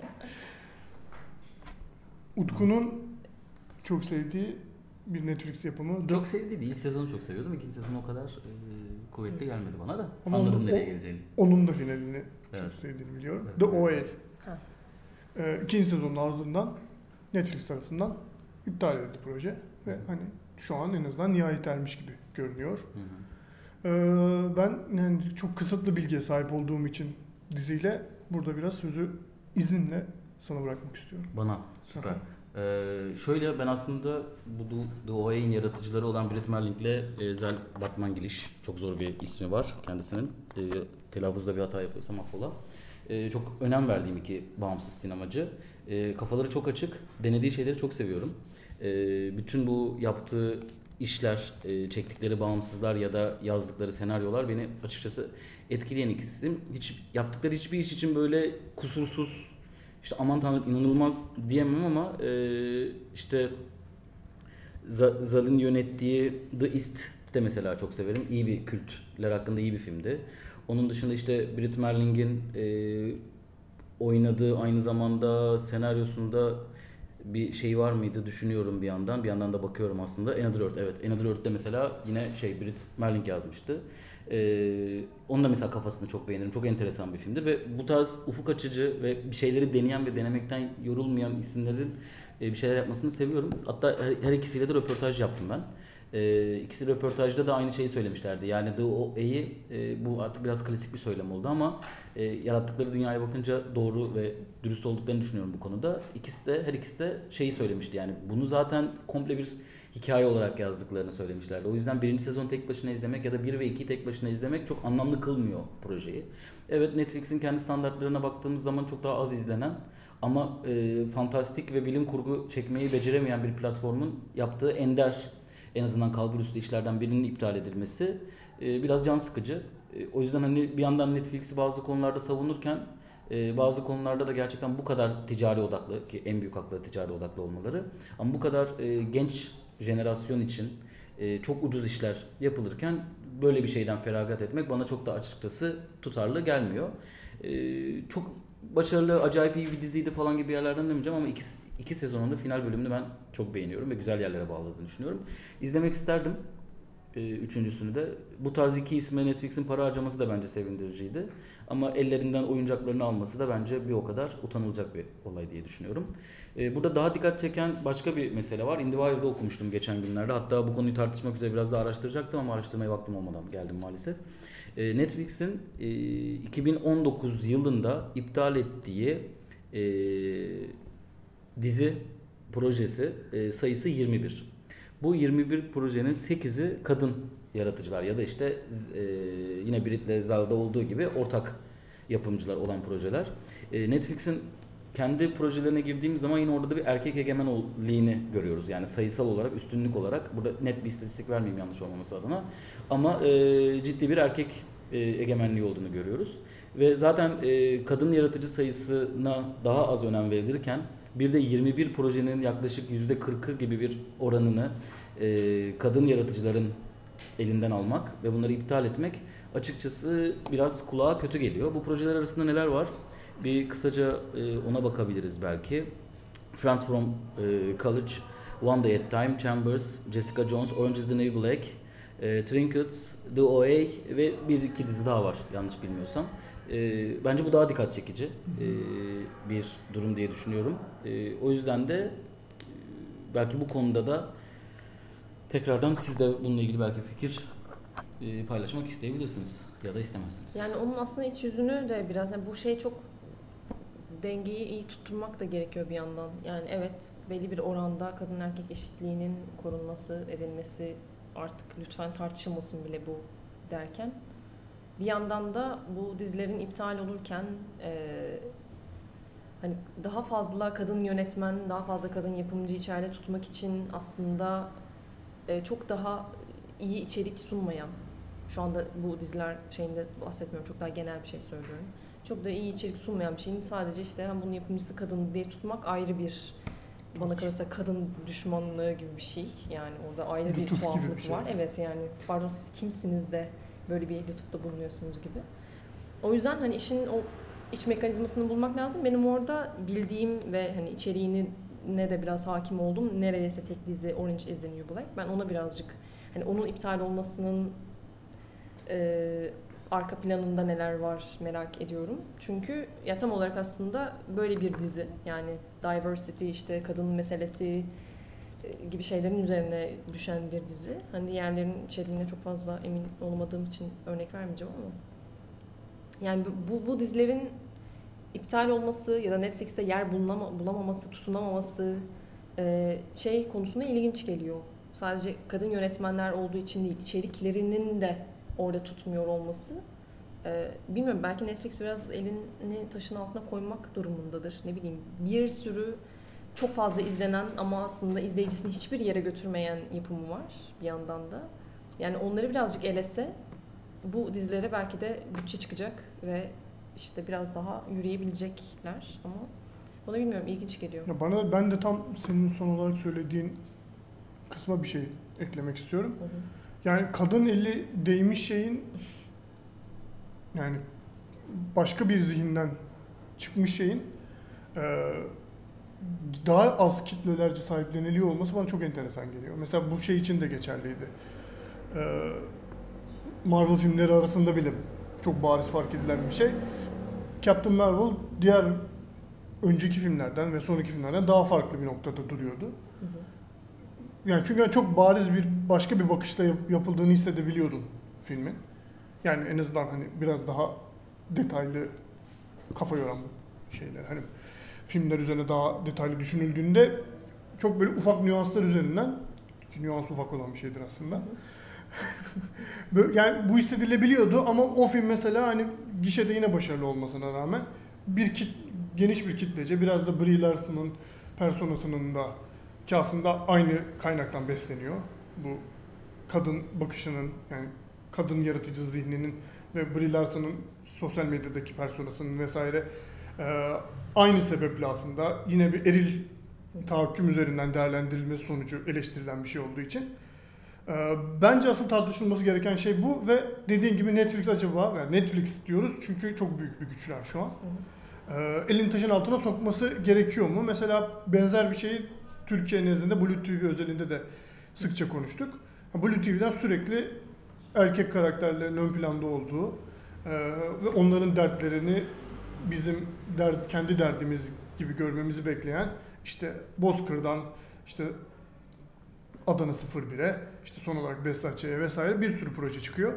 Utku'nun çok sevdiği bir Netflix yapımı. Çok sevdiğiydi. İlk sezonu çok seviyordum. İkinci sezon o kadar e, kuvvetli gelmedi bana da. Ama Anladım nereye geleceğini. Onun da finalini Evet. çok sevdiğini biliyorum. Evet. The OA. Ha. Ee, ikinci sezonun ardından Netflix tarafından iptal edildi proje. Ve hani şu an en azından nihayet ermiş gibi görünüyor. Hı hı. Ee, ben yani çok kısıtlı bilgiye sahip olduğum için diziyle burada biraz sözü izninle sana bırakmak istiyorum. Bana. Süper. Ee, şöyle ben aslında bu The- OA'in yaratıcıları olan Brett Merling ile e, Zel Batmangelish çok zor bir ismi var kendisinin. E, telaffuzda bir hata yapıyorsam affola. E, çok önem verdiğim iki bağımsız sinemacı. E, kafaları çok açık, denediği şeyleri çok seviyorum. E, bütün bu yaptığı işler, e, çektikleri bağımsızlar ya da yazdıkları senaryolar beni açıkçası etkileyen ikisi. Hiç yaptıkları hiçbir iş için böyle kusursuz işte aman tanrım inanılmaz diyemem ama e, işte Zal'ın yönettiği The East de mesela çok severim. İyi bir kültler hakkında iyi bir filmdi. Onun dışında işte Brit Merling'in e, oynadığı aynı zamanda senaryosunda bir şey var mıydı düşünüyorum bir yandan. Bir yandan da bakıyorum aslında. Another Earth evet. Another Earth'te mesela yine şey Brit Merling yazmıştı. Ee, onun da mesela kafasını çok beğenirim. Çok enteresan bir filmdir ve bu tarz ufuk açıcı ve bir şeyleri deneyen ve denemekten yorulmayan isimlerin e, bir şeyler yapmasını seviyorum. Hatta her, her ikisiyle de röportaj yaptım ben. E, ikisi röportajda da aynı şeyi söylemişlerdi. Yani The OA'yı e, bu artık biraz klasik bir söylem oldu ama e, yarattıkları dünyaya bakınca doğru ve dürüst olduklarını düşünüyorum bu konuda. İkisi de her ikisi de şeyi söylemişti yani bunu zaten komple bir hikaye olarak yazdıklarını söylemişlerdi. O yüzden birinci sezon tek başına izlemek ya da bir ve iki tek başına izlemek çok anlamlı kılmıyor projeyi. Evet Netflix'in kendi standartlarına baktığımız zaman çok daha az izlenen ama e, fantastik ve bilim kurgu çekmeyi beceremeyen bir platformun yaptığı ender en azından kalbur üstü işlerden birinin iptal edilmesi e, biraz can sıkıcı. E, o yüzden hani bir yandan Netflix'i bazı konularda savunurken e, bazı konularda da gerçekten bu kadar ticari odaklı ki en büyük hakları ticari odaklı olmaları ama bu kadar e, genç jenerasyon için e, çok ucuz işler yapılırken böyle bir şeyden feragat etmek bana çok da açıkçası tutarlı gelmiyor. E, çok başarılı, acayip iyi bir diziydi falan gibi yerlerden demeyeceğim ama iki, iki sezonun da final bölümünü ben çok beğeniyorum ve güzel yerlere bağladığını düşünüyorum. İzlemek isterdim. E, üçüncüsünü de. Bu tarz iki isme Netflix'in para harcaması da bence sevindiriciydi. Ama ellerinden oyuncaklarını alması da bence bir o kadar utanılacak bir olay diye düşünüyorum. E, burada daha dikkat çeken başka bir mesele var. IndieWire'da okumuştum geçen günlerde. Hatta bu konuyu tartışmak üzere biraz daha araştıracaktım ama araştırmaya vaktim olmadan geldim maalesef. E, Netflix'in e, 2019 yılında iptal ettiği e, dizi projesi e, sayısı 21. Bu 21 projenin 8'i kadın yaratıcılar ya da işte e, yine Brit'le Zal'da olduğu gibi ortak yapımcılar olan projeler. E, Netflix'in kendi projelerine girdiğimiz zaman yine orada da bir erkek egemenliğini görüyoruz. Yani sayısal olarak, üstünlük olarak. Burada net bir istatistik vermeyeyim yanlış olmaması adına. Ama e, ciddi bir erkek e, egemenliği olduğunu görüyoruz. Ve zaten e, kadın yaratıcı sayısına daha az önem verilirken bir de 21 projenin yaklaşık %40'ı gibi bir oranını e, kadın yaratıcıların elinden almak ve bunları iptal etmek açıkçası biraz kulağa kötü geliyor. Bu projeler arasında neler var? Bir kısaca e, ona bakabiliriz belki. Friends from e, College, One Day at Time, Chambers, Jessica Jones, Orange is the New Black, e, Trinkets, The OA ve bir iki dizi daha var yanlış bilmiyorsam. E, bence bu daha dikkat çekici e, bir durum diye düşünüyorum. E, o yüzden de e, belki bu konuda da tekrardan siz de bununla ilgili belki fikir e, paylaşmak isteyebilirsiniz ya da istemezsiniz. Yani onun aslında iç yüzünü de biraz yani bu şey çok dengeyi iyi tutturmak da gerekiyor bir yandan. Yani evet belli bir oranda kadın erkek eşitliğinin korunması, edilmesi artık lütfen tartışılmasın bile bu derken bir yandan da bu dizilerin iptal olurken e, hani daha fazla kadın yönetmen, daha fazla kadın yapımcı içeride tutmak için aslında e, çok daha iyi içerik sunmayan şu anda bu diziler şeyinde bahsetmiyorum çok daha genel bir şey söylüyorum. Çok da iyi içerik sunmayan bir şeyin sadece işte hem bunun yapımcısı kadın diye tutmak ayrı bir bana kalırsa kadın düşmanlığı gibi bir şey. Yani orada ayrı bir Lütuf tuhaflık bir şey. var. Evet yani pardon siz kimsiniz de böyle bir lütufta bulunuyorsunuz gibi. O yüzden hani işin o iç mekanizmasını bulmak lazım. Benim orada bildiğim ve hani içeriğini ne de biraz hakim oldum. Neredeyse tek dizi Orange is the New Black. Ben ona birazcık hani onun iptal olmasının e, arka planında neler var merak ediyorum. Çünkü ya tam olarak aslında böyle bir dizi. Yani diversity işte kadın meselesi e, gibi şeylerin üzerine düşen bir dizi. Hani diğerlerinin içeriğine çok fazla emin olmadığım için örnek vermeyeceğim ama. Yani bu- bu, bu dizilerin iptal olması ya da Netflix'te yer bulunama, bulamaması, tutunamaması e, şey konusunda ilginç geliyor. Sadece kadın yönetmenler olduğu için değil, içeriklerinin de orada tutmuyor olması. E, bilmiyorum belki Netflix biraz elini taşın altına koymak durumundadır. Ne bileyim bir sürü çok fazla izlenen ama aslında izleyicisini hiçbir yere götürmeyen yapımı var bir yandan da. Yani onları birazcık elese bu dizilere belki de bütçe çıkacak ve işte biraz daha yürüyebilecekler ama onu bilmiyorum ilginç geliyor. Ya bana ben de tam senin son olarak söylediğin kısma bir şey eklemek istiyorum. Hı hı. Yani kadın eli değmiş şeyin yani başka bir zihinden çıkmış şeyin eee, daha az kitlelerce sahipleniliyor olması bana çok enteresan geliyor. Mesela bu şey için de geçerliydi. Eee, Marvel filmleri arasında bile çok bariz fark edilen bir şey. Captain Marvel diğer önceki filmlerden ve sonraki filmlerden daha farklı bir noktada duruyordu. Hı hı. Yani çünkü çok bariz bir başka bir bakışla yap- yapıldığını hissedebiliyordum filmin. Yani en azından hani biraz daha detaylı kafa yoran şeyler. Hani filmler üzerine daha detaylı düşünüldüğünde çok böyle ufak nüanslar üzerinden ki nüans ufak olan bir şeydir aslında. Yani bu hissedilebiliyordu ama o film mesela hani gişede yine başarılı olmasına rağmen bir kit, geniş bir kitlece biraz da Brie Larson'ın personasının da ki aslında aynı kaynaktan besleniyor. Bu kadın bakışının yani kadın yaratıcı zihninin ve Brie Larson'ın sosyal medyadaki personasının vesaire e, aynı sebeple aslında yine bir eril tahakküm üzerinden değerlendirilmesi sonucu eleştirilen bir şey olduğu için e, bence asıl tartışılması gereken şey bu ve dediğin gibi Netflix acaba yani Netflix diyoruz çünkü çok büyük bir güçler şu an. Hı hı. E, elini taşın altına sokması gerekiyor mu? Mesela benzer bir şeyi Türkiye nezdinde Blue TV özelinde de sıkça konuştuk. Blue TV'den sürekli erkek karakterlerin ön planda olduğu e, ve onların dertlerini bizim dert, kendi derdimiz gibi görmemizi bekleyen işte Bozkır'dan işte Adana 01'e işte son olarak Besatçı'ya vesaire bir sürü proje çıkıyor.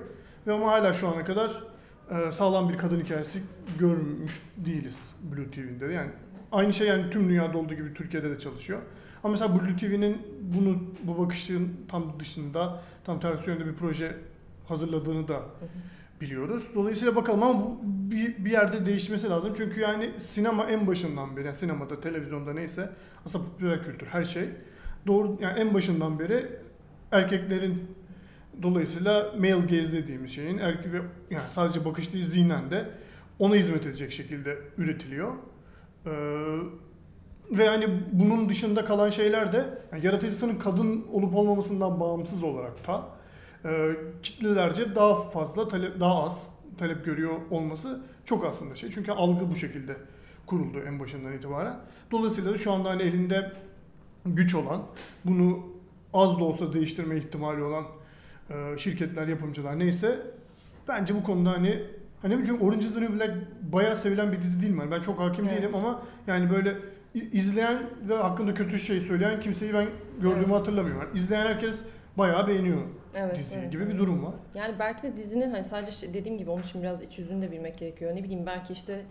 Ve ama hala şu ana kadar e, sağlam bir kadın hikayesi görmüş değiliz Blue TV'de. Yani aynı şey yani tüm dünyada olduğu gibi Türkiye'de de çalışıyor. Ama mesela Blue TV'nin bunu bu bakışın tam dışında, tam tersi yönde bir proje hazırladığını da biliyoruz. Dolayısıyla bakalım ama bu bir, bir yerde değişmesi lazım. Çünkü yani sinema en başından beri, yani sinemada, televizyonda neyse aslında popüler kültür her şey. Doğru yani en başından beri erkeklerin dolayısıyla male gaze dediğimiz şeyin erkek ve yani sadece bakış değil zihnen de ona hizmet edecek şekilde üretiliyor. Ee, ve yani bunun dışında kalan şeyler de yani yaratıcısının kadın olup olmamasından bağımsız olarak da e, kitlelerce daha fazla talep daha az talep görüyor olması çok aslında şey. Çünkü algı bu şekilde kuruldu en başından itibaren. Dolayısıyla da şu anda hani elinde güç olan, bunu az da olsa değiştirme ihtimali olan e, şirketler, yapımcılar neyse bence bu konuda hani hani çünkü Orange is the New Black bayağı sevilen bir dizi değil mi? Ben çok hakim Evet. değilim ama yani böyle izleyen ve hakkında kötü şey söyleyen kimseyi ben gördüğümü Evet. hatırlamıyorum. Yani izleyen herkes bayağı beğeniyor Evet, diziyi evet, gibi evet. bir durum var. Yani belki de dizinin hani sadece şey- dediğim gibi onun için biraz iç yüzünü de bilmek gerekiyor. Ne bileyim belki işte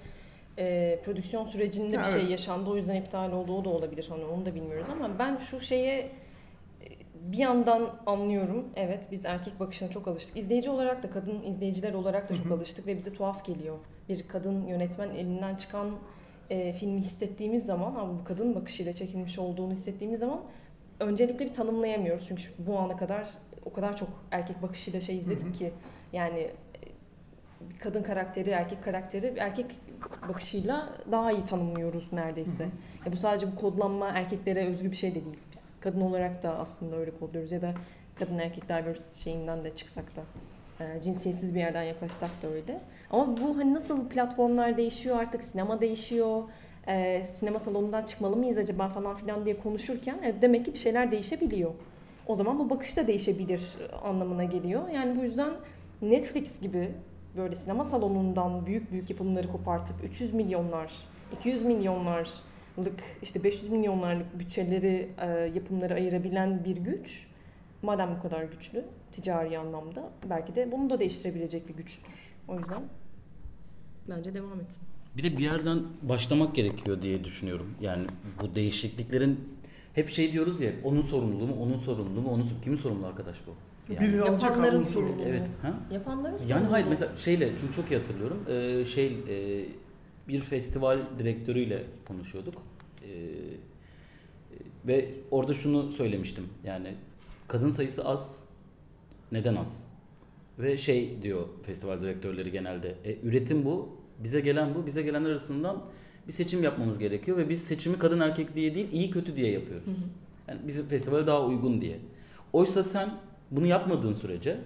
e, prodüksiyon sürecinde Ya bir şey evet. yaşandı o yüzden iptal oldu o da olabilir hani onu da bilmiyoruz ama ben şu şeye e, bir yandan anlıyorum. Evet biz erkek bakışına çok alıştık. İzleyici olarak da kadın izleyiciler olarak da çok Hı hı. alıştık ve bize tuhaf geliyor. Bir kadın yönetmen elinden çıkan e, filmi hissettiğimiz zaman ama bu kadın bakışıyla çekilmiş olduğunu hissettiğimiz zaman öncelikle bir tanımlayamıyoruz. Çünkü bu ana kadar o kadar çok erkek bakışıyla şey izledik Hı hı. ki yani e, bir kadın karakteri, erkek karakteri erkek bakışıyla daha iyi tanımlıyoruz neredeyse. Hı Ya bu sadece bu kodlanma erkeklere özgü bir şey de değil. Biz kadın olarak da aslında öyle kodluyoruz ya da kadın erkek diversity şeyinden de çıksak da cinsiyetsiz bir yerden yaklaşsak da öyle. Ama bu hani nasıl platformlar değişiyor artık sinema değişiyor. e, sinema salonundan çıkmalı mıyız acaba falan filan diye konuşurken e, demek ki bir şeyler değişebiliyor. O zaman bu bakış da değişebilir anlamına geliyor. Yani bu yüzden Netflix gibi böyle sinema salonundan büyük büyük yapımları kopartıp 300 milyonlar, 200 milyonlarlık işte 500 milyonlarlık bütçeleri e, yapımları ayırabilen bir güç madem bu kadar güçlü ticari anlamda belki de bunu da değiştirebilecek bir güçtür. O yüzden bence devam etsin. Bir de bir yerden başlamak gerekiyor diye düşünüyorum. Yani bu değişikliklerin hep şey diyoruz ya onun sorumluluğu mu, onun sorumluluğu mu, onun kimin sorumlu arkadaş bu? Yani, Biri Yapanların sorumluluğu. evet. Ha? Yapanların Yani sorumluluğu. hayır mesela şeyle çünkü çok iyi hatırlıyorum. Ee, şey e, bir festival direktörüyle konuşuyorduk. Ee, Ve orada şunu söylemiştim. Yani kadın sayısı az. Neden az? Ve şey diyor festival direktörleri genelde. E, üretim bu. Bize gelen bu. Bize gelenler arasından bir seçim yapmamız gerekiyor ve biz seçimi kadın erkek diye değil iyi kötü diye yapıyoruz. Yani bizim festivale daha uygun diye. Oysa sen bunu yapmadığın sürece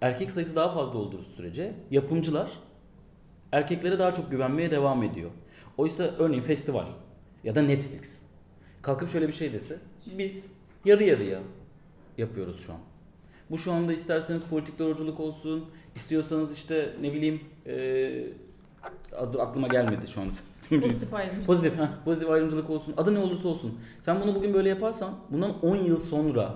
erkek sayısı daha fazla olduğu sürece yapımcılar erkeklere daha çok güvenmeye devam ediyor. Oysa örneğin festival ya da Netflix kalkıp şöyle bir şey dese biz yarı yarıya yapıyoruz şu an. Bu şu anda isterseniz politik doğruculuk olsun, istiyorsanız işte ne bileyim eee adı aklıma gelmedi şu an. Pozitif ayrımcılık. Pozitif, heh, pozitif ayrımcılık olsun. Adı ne olursa olsun. Sen bunu bugün böyle yaparsan bundan 10 yıl sonra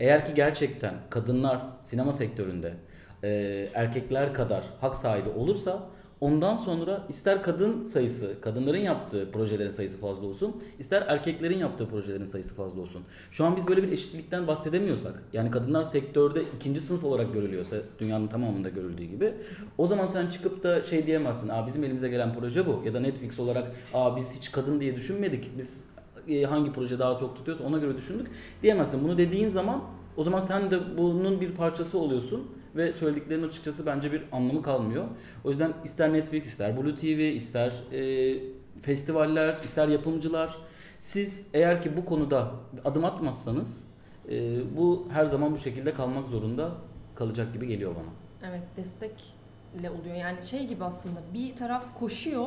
eğer ki gerçekten kadınlar sinema sektöründe e, erkekler kadar hak sahibi olursa ondan sonra ister kadın sayısı, kadınların yaptığı projelerin sayısı fazla olsun, ister erkeklerin yaptığı projelerin sayısı fazla olsun. Şu an biz böyle bir eşitlikten bahsedemiyorsak, yani kadınlar sektörde ikinci sınıf olarak görülüyorsa dünyanın tamamında görüldüğü gibi, o zaman sen çıkıp da şey diyemezsin, Aa, bizim elimize gelen proje bu ya da Netflix olarak Aa, biz hiç kadın diye düşünmedik, biz e, hangi proje daha çok tutuyorsa ona göre düşündük diyemezsin. Bunu dediğin zaman o zaman sen de bunun bir parçası oluyorsun ve söylediklerinin açıkçası bence bir anlamı kalmıyor. O yüzden ister Netflix, ister Blue TV, ister e, festivaller, ister yapımcılar siz eğer ki bu konuda adım atmazsanız e, bu her zaman bu şekilde kalmak zorunda kalacak gibi geliyor bana. Evet destekle oluyor. Yani şey gibi aslında bir taraf koşuyor,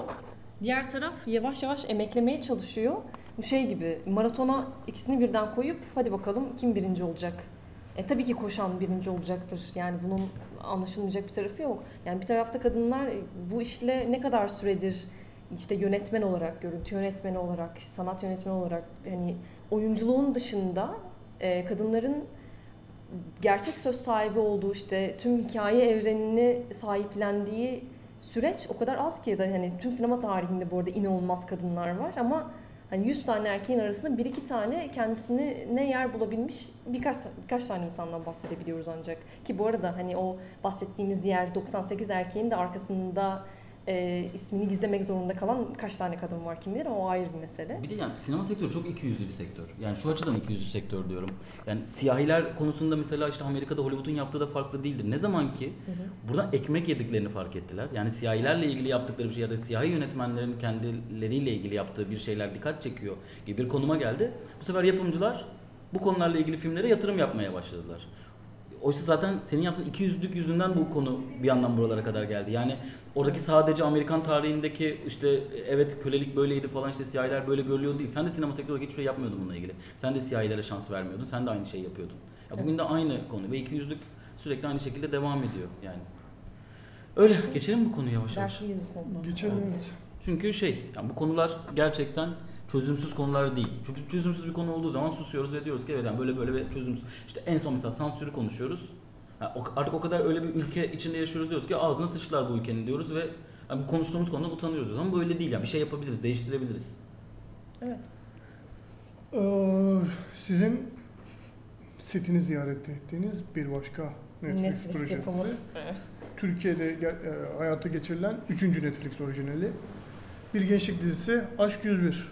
diğer taraf yavaş yavaş emeklemeye çalışıyor. Bu şey gibi maratona ikisini birden koyup hadi bakalım kim birinci olacak. E tabii ki koşan birinci olacaktır. Yani bunun anlaşılmayacak bir tarafı yok. Yani bir tarafta kadınlar e, bu işle ne kadar süredir işte yönetmen olarak, görüntü yönetmeni olarak, işte sanat yönetmeni olarak hani oyunculuğun dışında e, kadınların gerçek söz sahibi olduğu işte tüm hikaye evrenini sahiplendiği süreç o kadar az ki da hani tüm sinema tarihinde bu arada inanılmaz kadınlar var ama hani 100 tane erkeğin arasında bir iki tane kendisini ne yer bulabilmiş birkaç birkaç tane insandan bahsedebiliyoruz ancak. Ki bu arada hani o bahsettiğimiz diğer 98 erkeğin de arkasında e, ismini gizlemek zorunda kalan kaç tane kadın var kim bilir ama o ayrı bir mesele. Bir de yani sinema sektörü çok ikiyüzlü bir sektör. Yani şu açıdan ikiyüzlü sektör diyorum. Yani siyahiler konusunda mesela işte Amerika'da Hollywood'un yaptığı da farklı değildir. Ne zaman ki Hı hı. buradan ekmek yediklerini fark ettiler. Yani siyahilerle ilgili yaptıkları bir şey ya da siyahi yönetmenlerin kendileriyle ilgili yaptığı bir şeyler dikkat çekiyor gibi bir konuma geldi. Bu sefer yapımcılar bu konularla ilgili filmlere yatırım yapmaya başladılar. Oysa zaten senin yaptığın iki yüzlük yüzünden bu konu bir yandan buralara kadar geldi. Yani oradaki sadece Amerikan tarihindeki işte evet kölelik böyleydi falan işte siyahiler böyle görülüyordu değil. Sen de sinema sektörü hiçbir şey yapmıyordun bununla ilgili. Sen de siyahilere şans vermiyordun. Sen de aynı şeyi yapıyordun. Ya bugün de aynı konu ve iki yüzlük sürekli aynı şekilde devam ediyor yani. Öyle geçelim bu konuyu yavaş yavaş. Dertliyiz bu konuda. Geçelim evet. Çünkü şey yani bu konular gerçekten çözümsüz konular değil. Çünkü çözümsüz bir konu olduğu zaman susuyoruz ve diyoruz ki evet yani böyle böyle ve çözümsüz. İşte en son mesela sansürü konuşuyoruz. Yani o- artık o kadar öyle bir ülke içinde yaşıyoruz diyoruz ki ağzına sıçtılar bu ülkenin diyoruz ve yani bu konuştuğumuz konudan utanıyoruz diyoruz. ama böyle değil yani bir şey yapabiliriz, değiştirebiliriz. Evet. Ee, sizin setini ziyaret ettiğiniz bir başka Netflix, Netflix projesi. yapımı. Evet. Türkiye'de e, hayata geçirilen 3. Netflix orijinali. Bir gençlik dizisi Aşk 101.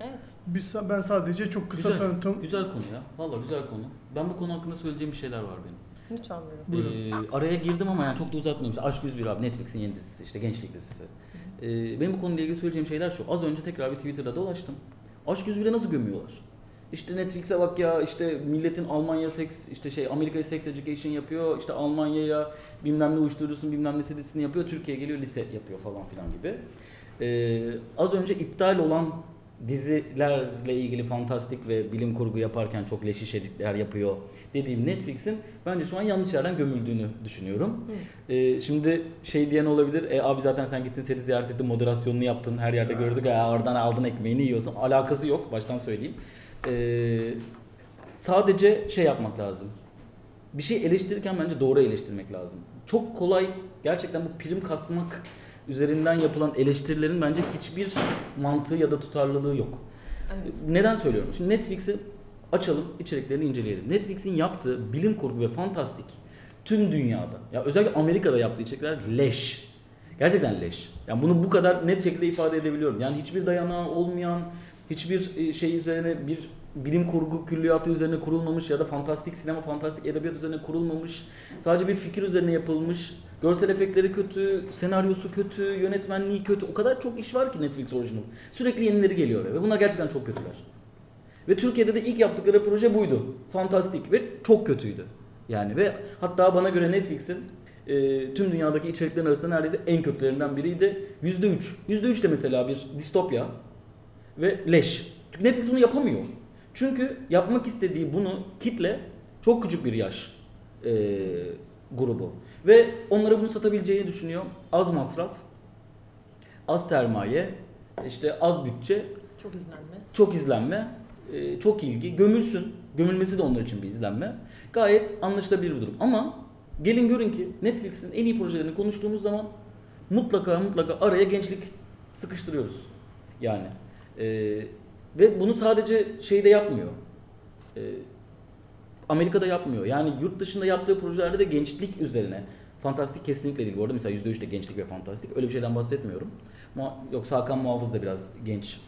Evet. Biz, ben sadece çok kısa Güzel, tanıtım Güzel konu ya. Valla güzel konu. Ben bu konu hakkında söyleyeceğim bir şeyler var benim. Lütfen buyurun. Buyurun. Ee, araya girdim ama yani çok da uzatmayayım. İşte Aşk 101 abi Netflix'in yeni dizisi işte gençlik dizisi. Ee, benim bu konuyla ilgili söyleyeceğim şeyler şu. Az önce tekrar bir Twitter'da dolaştım. Aşk 101'e nasıl gömüyorlar? İşte Netflix'e bak ya işte milletin Almanya seks işte şey Amerika'ya sex education yapıyor. işte Almanya'ya bilmem ne uyuşturucusun bilmem ne dizisini yapıyor. Türkiye'ye geliyor lise yapıyor falan filan gibi. Ee, az önce iptal olan dizilerle ilgili fantastik ve bilim kurgu yaparken çok leş içerikler yapıyor dediğim Netflix'in bence şu an yanlış yerden gömüldüğünü düşünüyorum. Ee, şimdi şey diyen olabilir, e, abi zaten sen gittin seni ziyaret ettin, moderasyonunu yaptın, her yerde gördük, ya oradan aldın ekmeğini yiyorsun. Alakası yok, baştan söyleyeyim. Ee, sadece şey yapmak lazım. Bir şey eleştirirken bence doğru eleştirmek lazım. Çok kolay, gerçekten bu prim kasmak üzerinden yapılan eleştirilerin bence hiçbir mantığı ya da tutarlılığı yok. Evet. Neden söylüyorum? Şimdi Netflix'i açalım, içeriklerini inceleyelim. Netflix'in yaptığı bilim kurgu ve fantastik tüm dünyada, ya özellikle Amerika'da yaptığı içerikler leş. Gerçekten leş. Yani bunu bu kadar net şekilde ifade edebiliyorum. Yani hiçbir dayanağı olmayan, hiçbir e, şey üzerine bir bilim kurgu külliyatı üzerine kurulmamış ya da fantastik sinema, fantastik edebiyat üzerine kurulmamış. Sadece bir fikir üzerine yapılmış. Görsel efektleri kötü, senaryosu kötü, yönetmenliği kötü. O kadar çok iş var ki Netflix orijinal. Sürekli yenileri geliyor ve bunlar gerçekten çok kötüler. Ve Türkiye'de de ilk yaptıkları proje buydu. Fantastik ve çok kötüydü. Yani ve hatta bana göre Netflix'in e, tüm dünyadaki içeriklerin arasında neredeyse en kötülerinden biriydi. %3. %3 de mesela bir distopya ve leş. Çünkü Netflix bunu yapamıyor. Çünkü yapmak istediği bunu kitle çok küçük bir yaş e, grubu. Ve onlara bunu satabileceğini düşünüyor. Az masraf, az sermaye, işte az bütçe, Çok izlenme. çok izlenme, e, çok ilgi, gömülsün. Gömülmesi de onlar için bir izlenme. Gayet anlaşılabilir bir durum. Ama gelin görün ki Netflix'in en iyi projelerini konuştuğumuz zaman mutlaka mutlaka araya gençlik sıkıştırıyoruz. Yani e, ve bunu sadece şeyde yapmıyor. E, Amerika'da yapmıyor. Yani yurt dışında yaptığı projelerde de gençlik üzerine. Fantastik kesinlikle değil bu arada. Mesela %3 de gençlik ve fantastik. Öyle bir şeyden bahsetmiyorum. Ama yoksa Hakan Muhafız da biraz genç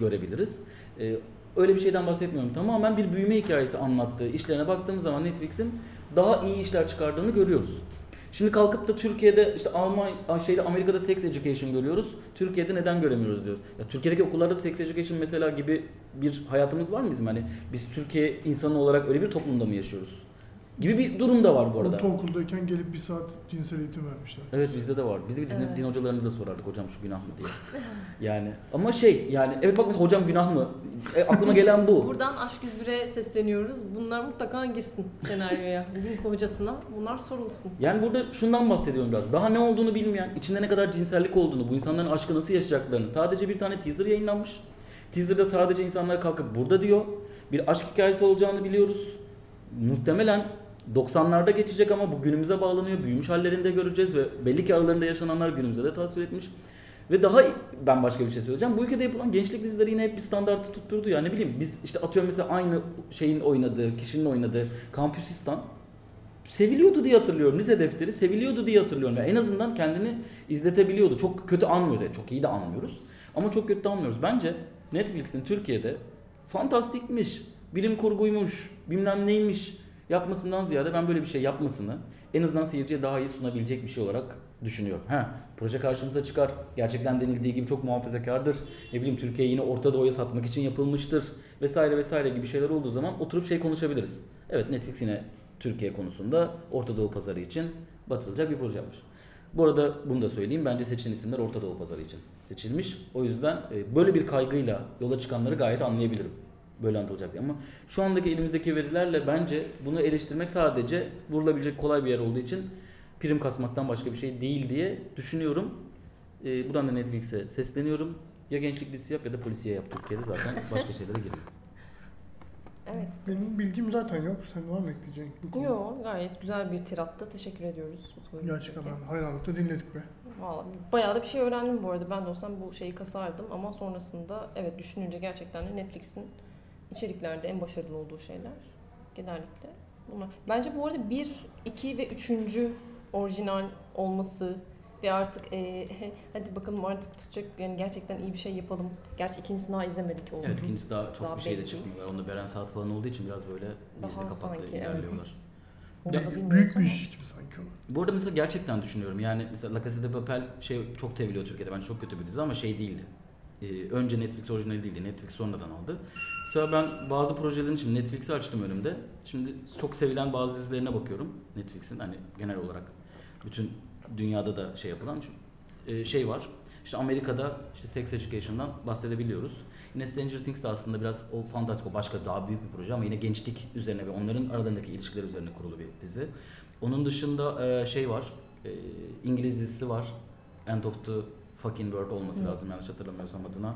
görebiliriz. Ee, öyle bir şeyden bahsetmiyorum. Tamamen bir büyüme hikayesi anlattığı işlerine baktığımız zaman Netflix'in daha iyi işler çıkardığını görüyoruz. Şimdi kalkıp da Türkiye'de işte Alman şeyde Amerika'da sex education görüyoruz. Türkiye'de neden göremiyoruz diyoruz. Ya Türkiye'deki okullarda da sex education mesela gibi bir hayatımız var mı bizim hani biz Türkiye insanı olarak öyle bir toplumda mı yaşıyoruz? Gibi bir durum da var bu arada. Ortaokuldayken gelip bir saat cinsel eğitim vermişler. Evet bizde de var. Biz de bir din, Evet. din hocalarına da sorardık hocam şu günah mı diye. Yani ama şey yani evet bak mesela hocam günah mı? E, aklıma gelen bu. Buradan Aşk 101'e sesleniyoruz. Bunlar mutlaka girsin senaryoya. Din hocasına bunlar sorulsun. Yani burada şundan bahsediyorum biraz. Daha ne olduğunu bilmeyen, içinde ne kadar cinsellik olduğunu, bu insanların aşkı nasıl yaşayacaklarını. Sadece bir tane teaser yayınlanmış. Teaser'da sadece insanlar kalkıp burada diyor. Bir aşk hikayesi olacağını biliyoruz. Muhtemelen 90'larda geçecek ama bu günümüze bağlanıyor. Büyümüş hallerini de göreceğiz ve belli ki aralarında yaşananlar günümüze de tasvir etmiş. Ve daha ben başka bir şey söyleyeceğim. Bu ülkede yapılan gençlik dizileri yine hep bir standartı tutturdu. Yani ne bileyim biz işte atıyorum mesela aynı şeyin oynadığı, kişinin oynadığı Kampüsistan seviliyordu diye hatırlıyorum. Lise defteri seviliyordu diye hatırlıyorum. Yani en azından kendini izletebiliyordu. Çok kötü anmıyoruz. Yani çok iyi de anmıyoruz. Ama çok kötü de anmıyoruz. Bence Netflix'in Türkiye'de fantastikmiş, bilim kurguymuş, bilmem neymiş yapmasından ziyade ben böyle bir şey yapmasını en azından seyirciye daha iyi sunabilecek bir şey olarak düşünüyorum. Ha, proje karşımıza çıkar. Gerçekten denildiği gibi çok muhafazakardır. Ne bileyim Türkiye yine Orta Doğu'ya satmak için yapılmıştır vesaire vesaire gibi şeyler olduğu zaman oturup şey konuşabiliriz. Evet Netflix yine Türkiye konusunda Orta Doğu pazarı için batılacak bir proje yapmış. Bu arada bunu da söyleyeyim. Bence seçilen isimler Orta Doğu pazarı için seçilmiş. O yüzden e, böyle bir kaygıyla yola çıkanları gayet anlayabilirim. Böyle anlatılacak diye. Ama şu andaki elimizdeki verilerle bence bunu eleştirmek sadece vurulabilecek kolay bir yer olduğu için prim kasmaktan başka bir şey değil diye düşünüyorum. E, buradan da Netflix'e sesleniyorum. Ya gençlik dizisi yap ya da polisiye yap Türkiye'de zaten başka şeylere girmiyor. Evet. Benim bilgim zaten yok. Sen var mı ekleyeceğin bu konuda? Yo gayet güzel bir tiratta. Teşekkür ediyoruz. Gerçekten ben hayranlıkla dinledik be. Vallahi bayağı da bir şey öğrendim bu arada. Ben de olsam bu şeyi kasardım ama sonrasında evet düşününce gerçekten de Netflix'in içeriklerde en başarılı olduğu şeyler genellikle bunlar. Bence bu arada 1, 2 ve 3. orijinal olması ve artık e, hadi bakalım artık tutacak yani gerçekten iyi bir şey yapalım. Gerçi ikincisini daha izlemedik oldu. Evet ikincisi daha çok Daha bir şey de çıkmıyor. Onda Beren Saat falan olduğu için biraz böyle sanki, evet. ilerliyorlar. Da Ya, büyük bir iş gibi sanki o. Bu arada mesela gerçekten düşünüyorum. Yani mesela La Casa de Papel şey çok seviliyor Türkiye'de. Bence çok kötü bir dizi ama şey değildi. Ee, önce Netflix orijinali değildi. Netflix sonradan aldı. Mesela ben bazı projelerin için Netflix'i açtım önümde. Şimdi çok sevilen bazı dizilerine bakıyorum. Netflix'in hani genel olarak bütün dünyada da şey yapılan e, şey var. İşte Amerika'da işte Sex Education'dan bahsedebiliyoruz. Yine Stranger Things de aslında biraz o fantastik, o başka daha büyük bir proje ama yine gençlik üzerine ve onların aralarındaki ilişkiler üzerine kurulu bir dizi. Onun dışında e, şey var, e, İngiliz dizisi var. End of the Fucking World olması lazım yanlış hatırlamıyorsam adına.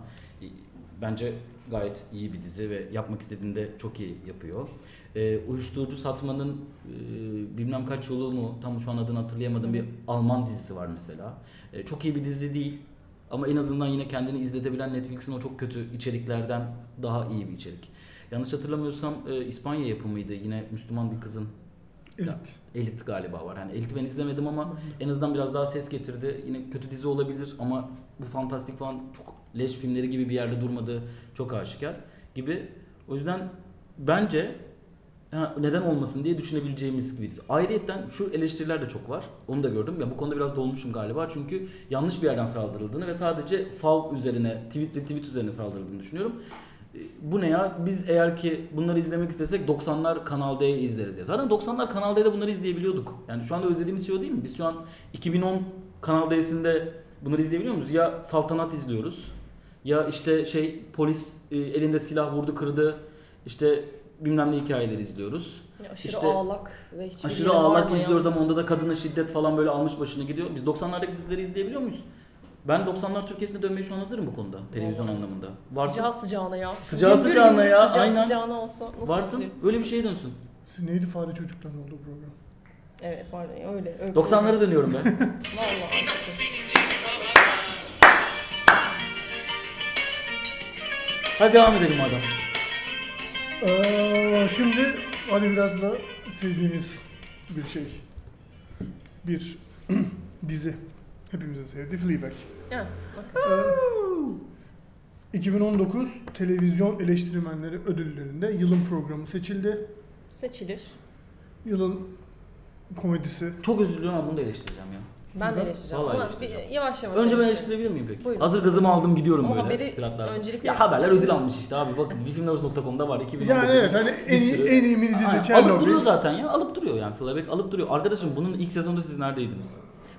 Bence gayet iyi bir dizi ve yapmak istediğinde çok iyi yapıyor. E, uyuşturucu satmanın e, bilmem kaç yolu mu tam şu an adını hatırlayamadığım bir Alman dizisi var mesela. E, çok iyi bir dizi değil ama en azından yine kendini izletebilen Netflix'in o çok kötü içeriklerden daha iyi bir içerik. Yanlış hatırlamıyorsam e, İspanya yapımıydı yine Müslüman bir kızın Elit. Elit galiba var. Yani Elit'i ben izlemedim ama en azından biraz daha ses getirdi. Yine kötü dizi olabilir ama bu fantastik falan çok leş filmleri gibi bir yerde durmadığı çok aşikar gibi. O yüzden bence neden olmasın diye düşünebileceğimiz gibi. Ayrıyeten şu eleştiriler de çok var. Onu da gördüm. Ya bu konuda biraz dolmuşum galiba. Çünkü yanlış bir yerden saldırıldığını ve sadece fav üzerine, tweet retweet üzerine saldırıldığını düşünüyorum. Bu ne ya? Biz eğer ki bunları izlemek istesek 90'lar Kanal D'yi izleriz ya. Zaten 90'lar Kanal D'de bunları izleyebiliyorduk. Yani şu anda özlediğimiz şey o değil mi? Biz şu an 2010 Kanal D'sinde bunları izleyebiliyor muyuz? Ya Saltanat izliyoruz. Ya işte şey polis e, elinde silah vurdu kırdı. İşte bilmem ne hikayeleri izliyoruz. Ya aşırı İşte ağlak ve hiçbir Aşırı ağlak varmayan- izliyoruz ama onda da kadına şiddet falan böyle almış başını gidiyor. Biz 90'lardaki dizileri izleyebiliyor muyuz? Ben 90'lar Türkiye'sine dönmeye şu an hazırım bu konuda. Televizyon Vallahi. anlamında. Varsın. Sıcağı sıcağına ya. Sıcağı Gümbür sıcağına gümbür ya, Sıcağı aynen. sıcağına olsa nasıl Varsın. izleriz? Öyle bir şeye dönsün. Neydi fare çocukların olduğu program? Evet ya, öyle. öyle 90'lara dönüyorum ben. Vallahi. Hadi devam edelim madem. Ee, şimdi hadi biraz da sevdiğimiz bir şey. Bir dizi. Hepimizin sevdiği Fleabag. Ya, Ee, 2019 Televizyon Eleştirmenleri Ödülleri'nde yılın programı seçildi. seçilir. Yılın komedisi. Çok diliyorum ama bunu da eleştireceğim ya. Ben de Neden? eleştireceğim Vallahi ama eleştireceğim. bir, yavaş yavaş Önce ben eleştirebilir miyim peki? Buyurun. Hazır gazımı aldım gidiyorum Ama böyle. haberi tiratlarda. öncelikle- Ya haberler ödül almış işte abi bakın filmlovers.com'da var 2019. Yani evet hani en iyi, sürü- en iyi mini dizi Alıp Chernobyl. duruyor zaten ya. Alıp duruyor yani. Fleabag alıp duruyor. Arkadaşım bunun ilk sezonda siz neredeydiniz?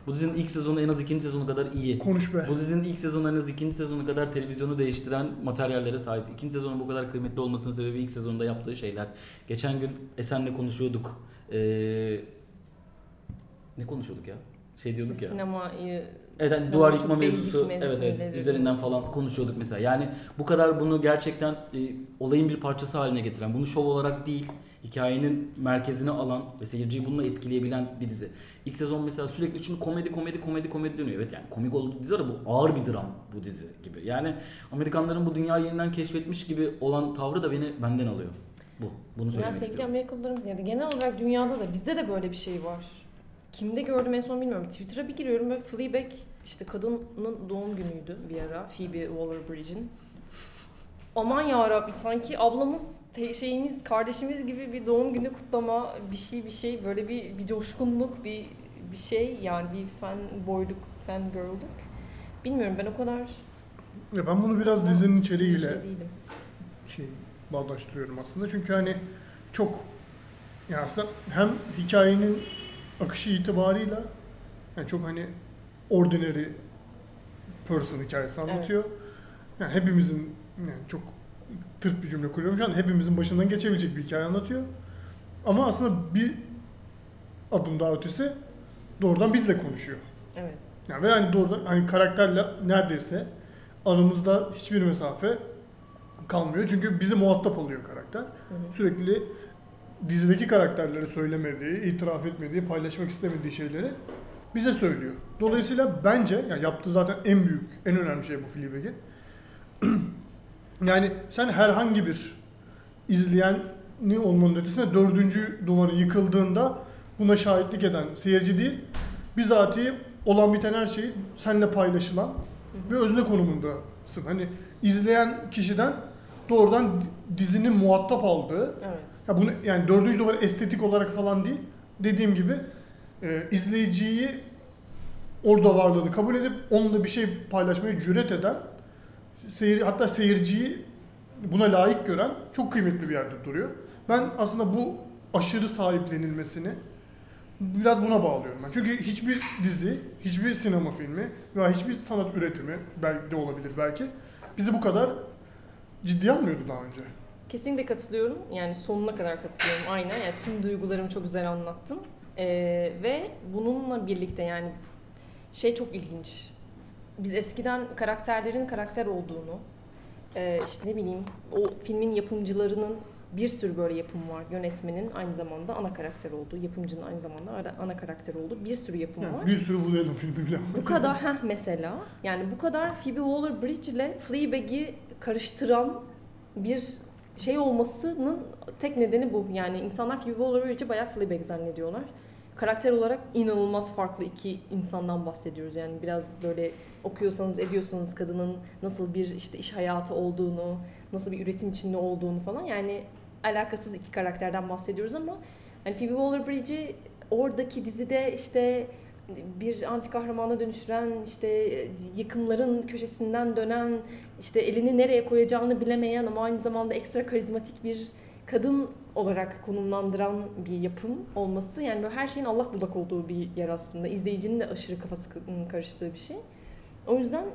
Bu dizinin ilk sezonu en az ikinci sezonu kadar iyi. Konuş be. Bu dizinin ilk sezonu en az ikinci sezonu kadar televizyonu değiştiren materyallere sahip. İkinci sezonun bu kadar kıymetli olmasının sebebi ilk sezonda yaptığı şeyler. Geçen gün Esen'le konuşuyorduk. Ee, ne konuşuyorduk ya? Şey diyorduk ya. Sinemayı Evet hani duvar yıkma mevzusu evet evet üzerinden falan konuşuyorduk mesela. Yani bu kadar bunu gerçekten e, olayın bir parçası haline getiren, bunu şov olarak değil, hikayenin merkezine alan ve seyirciyi bununla etkileyebilen bir dizi. İlk sezon mesela sürekli şimdi komedi komedi komedi komedi dönüyor. Evet yani komik olduğu dizi var bu ağır bir dram bu dizi gibi. Yani Amerikanların bu dünyayı yeniden keşfetmiş gibi olan tavrı da beni benden alıyor. Bu. Bunu söylemek sevgili istiyorum. Amerikalılarımız ya da genel olarak dünyada da bizde de böyle bir şey var. Kimde gördüm en son bilmiyorum. Twitter'a bir giriyorum ve Fleabag işte kadının doğum günüydü bir ara. Phoebe Waller-Bridge'in. Aman ya sanki ablamız şeyimiz kardeşimiz gibi bir doğum günü kutlama bir şey bir şey böyle bir bir coşkunluk bir bir şey yani bir fan boyluk fan girl'lük. Bilmiyorum ben o kadar Ya ben bunu biraz dizinin şey içeriğiyle değilim. şey bağdaştırıyorum aslında. Çünkü hani çok yani aslında hem hikayenin akışı itibarıyla yani çok hani ordinary person hikayesi anlatıyor. Yani hepimizin yani çok tırt bir cümle kuruyorum şu an. Hepimizin başından geçebilecek bir hikaye anlatıyor. Ama aslında bir adım daha ötesi doğrudan bizle konuşuyor. Evet. Yani ve yani doğrudan hani karakterle neredeyse aramızda hiçbir mesafe kalmıyor. Çünkü bizi muhatap alıyor karakter. Hı hı. Sürekli dizideki karakterleri söylemediği, itiraf etmediği, paylaşmak istemediği şeyleri bize söylüyor. Dolayısıyla bence yani yaptığı zaten en büyük, en önemli şey bu Fleabag'in. yani sen herhangi bir izleyeni olmanın ötesinde dördüncü duvarı yıkıldığında buna şahitlik eden seyirci değil, bizatihi olan biten her şeyi seninle paylaşılan ve özne konumundasın. Hani izleyen kişiden doğrudan dizinin muhatap aldığı Evet. ya bunu yani dördüncü duvar estetik olarak falan değil. Dediğim gibi e, izleyiciyi orada varlığını kabul edip onunla bir şey paylaşmaya cüret eden seyir, hatta seyirciyi buna layık gören çok kıymetli bir yerde duruyor. Ben aslında bu aşırı sahiplenilmesini biraz buna bağlıyorum ben. Çünkü hiçbir dizi, hiçbir sinema filmi veya hiçbir sanat üretimi belki de olabilir belki bizi bu kadar ciddiye almıyordu daha önce. Kesinlikle katılıyorum. Yani sonuna kadar katılıyorum. Aynen. Yani tüm duygularımı çok güzel anlattın. Ee, ve bununla birlikte yani şey çok ilginç. Biz eskiden karakterlerin karakter olduğunu, e, işte ne bileyim o filmin yapımcılarının bir sürü böyle yapım var. Yönetmenin aynı zamanda ana karakter olduğu, yapımcının aynı zamanda ara- ana karakter olduğu bir sürü yapım Yani var. bir sürü Woody Allen filmi bile var. Bu kadar heh mesela yani bu kadar Phoebe Waller-Bridge ile Fleabag'i karıştıran bir şey olmasının tek nedeni bu. Yani insanlar Phoebe Waller-Bridge'i bayağı Fleabag zannediyorlar. Karakter olarak inanılmaz farklı iki insandan bahsediyoruz. Yani biraz böyle okuyorsanız ediyorsanız kadının nasıl bir işte iş hayatı olduğunu, nasıl bir üretim içinde olduğunu falan yani alakasız iki karakterden bahsediyoruz ama hani Phoebe Waller-Bridge'i oradaki dizide işte bir anti kahramana dönüştüren işte yıkımların köşesinden dönen işte elini nereye koyacağını bilemeyen ama aynı zamanda ekstra karizmatik bir kadın olarak konumlandıran bir yapım olması yani böyle her şeyin allak bullak olduğu bir yer aslında. İzleyicinin de aşırı kafası karıştığı bir şey. O yüzden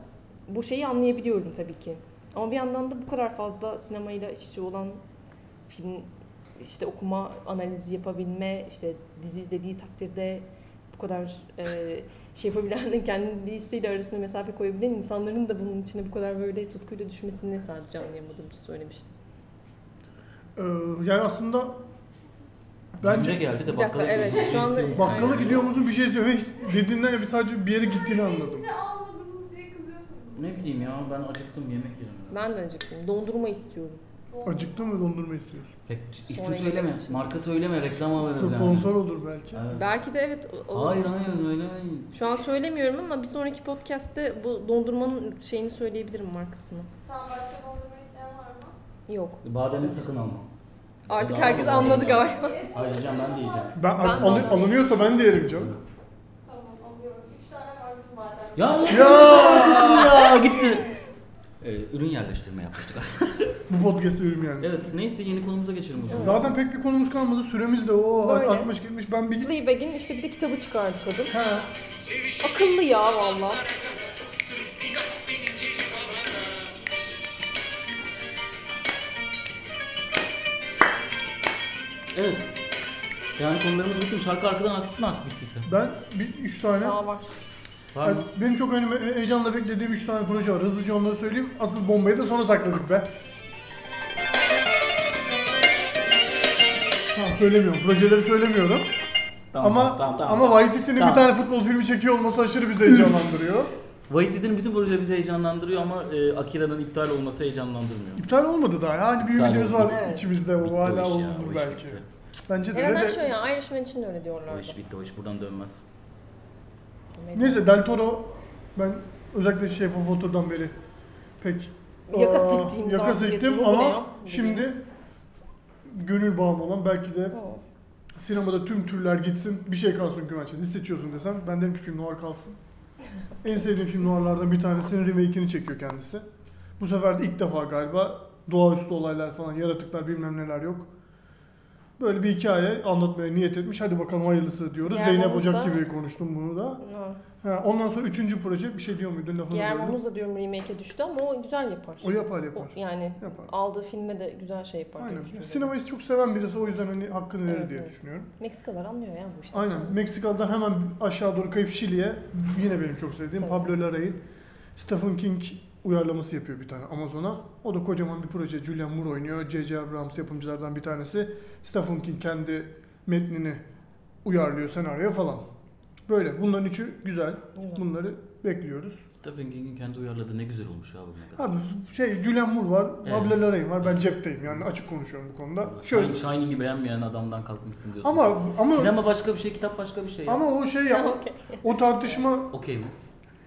bu şeyi anlayabiliyorum tabii ki. Ama bir yandan da bu kadar fazla sinemayla iç içe olan film işte okuma, analizi yapabilme, işte dizi izlediği takdirde bu kadar e, şey yapabilen, kendisiyle arasında mesafe koyabilen insanların da bunun içine bu kadar böyle tutkuyla düşmesini sadece anlayamadığım için söylemiştim. Ee, yani aslında Bence bence geldi de Bir bakkala dakika, evet, gidiyoruz, şu anda- bakkala Aynen. gidiyor musun bir şey istiyor. Hiç dediğinden bir sadece bir yere gittiğini anladım. Bize almadınız diye kızıyorsunuz. Ne bileyim ya ben acıktım yemek yerim. Ben de acıktım. Dondurma istiyorum. Acıktın ve dondurma istiyorsun. Rek- İsim Sonra söyleme, yemek için. marka söyleme, reklam alırız yani. Sponsor olur belki. Evet. Belki de evet Hayır olabilirsiniz. hayır öyle Şu an söylemiyorum ama bir sonraki podcast'te bu dondurmanın şeyini söyleyebilirim markasını. Tamam başka dondurma isteyen var mı? Yok. Bademini sakın alma. Artık Daha herkes anladı galiba. Hayır yiyeceğim ben de yiyeceğim. Ben, Ben al- dondurma alınıyorsa ben de yerim canım. Tamam alıyorum. Üç tane var bizim badem. Ya Ya! ya ya gitti. Ee, ürün yerleştirme yapmıştık. Bu podcast ürün yani. evet neyse yeni konumuza geçelim o zaman. Zaten pek bir konumuz kalmadı. Süremiz de o Böyle. 60 gitmiş. Ben bir Fleabag'in işte bir de kitabı çıkardı kadın. He. Akıllı ya valla. Evet. Yani konularımız bütün şarkı arkadan aksın artık bittiyse. Ben bir üç tane Daha var. Var Yani mı? benim çok önüme, heyecanla beklediğim 3 tane proje var. Hızlıca onları söyleyeyim. Asıl bombayı da sona sakladık be. Tamam söylemiyorum. Projeleri söylemiyorum. ama ama Waititi'nin Tamam. bir tane futbol filmi çekiyor olması aşırı bizi heyecanlandırıyor. Waititi'nin bütün projeleri bizi heyecanlandırıyor ama e, Akira'nın iptal olması heyecanlandırmıyor. İptal olmadı daha. Yani bir İptal ümidimiz var Evet. içimizde. Bitti O hala o iş ya, olur o iş belki. bitti. Bence de Hemen öyle de. şöyle ya Irishman için de öyle O diyorlardı. iş bitti, o iş buradan dönmez. Neyse Del Toro ben özellikle Shape of Water'dan beri pek Yaka aa, siktiğim yaka zannediyorum. siktim Bu ne ama ya? şimdi Dediğimiz. gönül bağım olan belki de Oo. sinemada tüm türler gitsin bir şey kalsın güvençe. Ne seçiyorsun desem ben derim ki film noir kalsın. En sevdiğim film noirlardan bir tanesinin remake'ini çekiyor kendisi. Bu sefer de ilk defa galiba doğaüstü olaylar falan yaratıklar bilmem neler yok. Böyle bir hikaye anlatmaya niyet etmiş. Hadi bakalım hayırlısı diyoruz. Guillermo Zeynep Ocak da- gibi konuştum bunu da. Ha. Ha, ondan sonra üçüncü proje bir şey diyor muydun lafını Guillermo böldüm. Da diyorum remake'e düştü ama o güzel yapar. O yapar O yapar. yani Yapar. aldığı filme de güzel şey yapar. diye Aynen. düşünüyorum. Sinemayı çok seven birisi o yüzden hani hakkını verir Evet, diye evet. düşünüyorum. Meksikalılar anlıyor ya bu işte. Aynen. Meksikalı'dan hemen aşağı doğru kayıp Şili'ye yine benim çok sevdiğim Tabii. Pablo Larraín Stephen King uyarlaması yapıyor bir tane Amazon'a. O da kocaman bir proje. Julian Moore oynuyor. J.J. Abrams yapımcılardan bir tanesi. Stephen King kendi metnini uyarlıyor senaryoya falan. Böyle. Bunların üçü güzel. Bunları bekliyoruz. Stephen King'in kendi uyarladığı ne güzel olmuş ya bugüne kadar. Abi şey Julian Moore var, Evet. Pablo Larraín var. Ben cepteyim yani açık konuşuyorum bu konuda. Şöyle. Shining'i beğenmeyen adamdan kalkmışsın diyorsun. Ama ama Sinema başka bir şey, kitap başka bir şey. ya. ama o şey ya o tartışma Okey mi?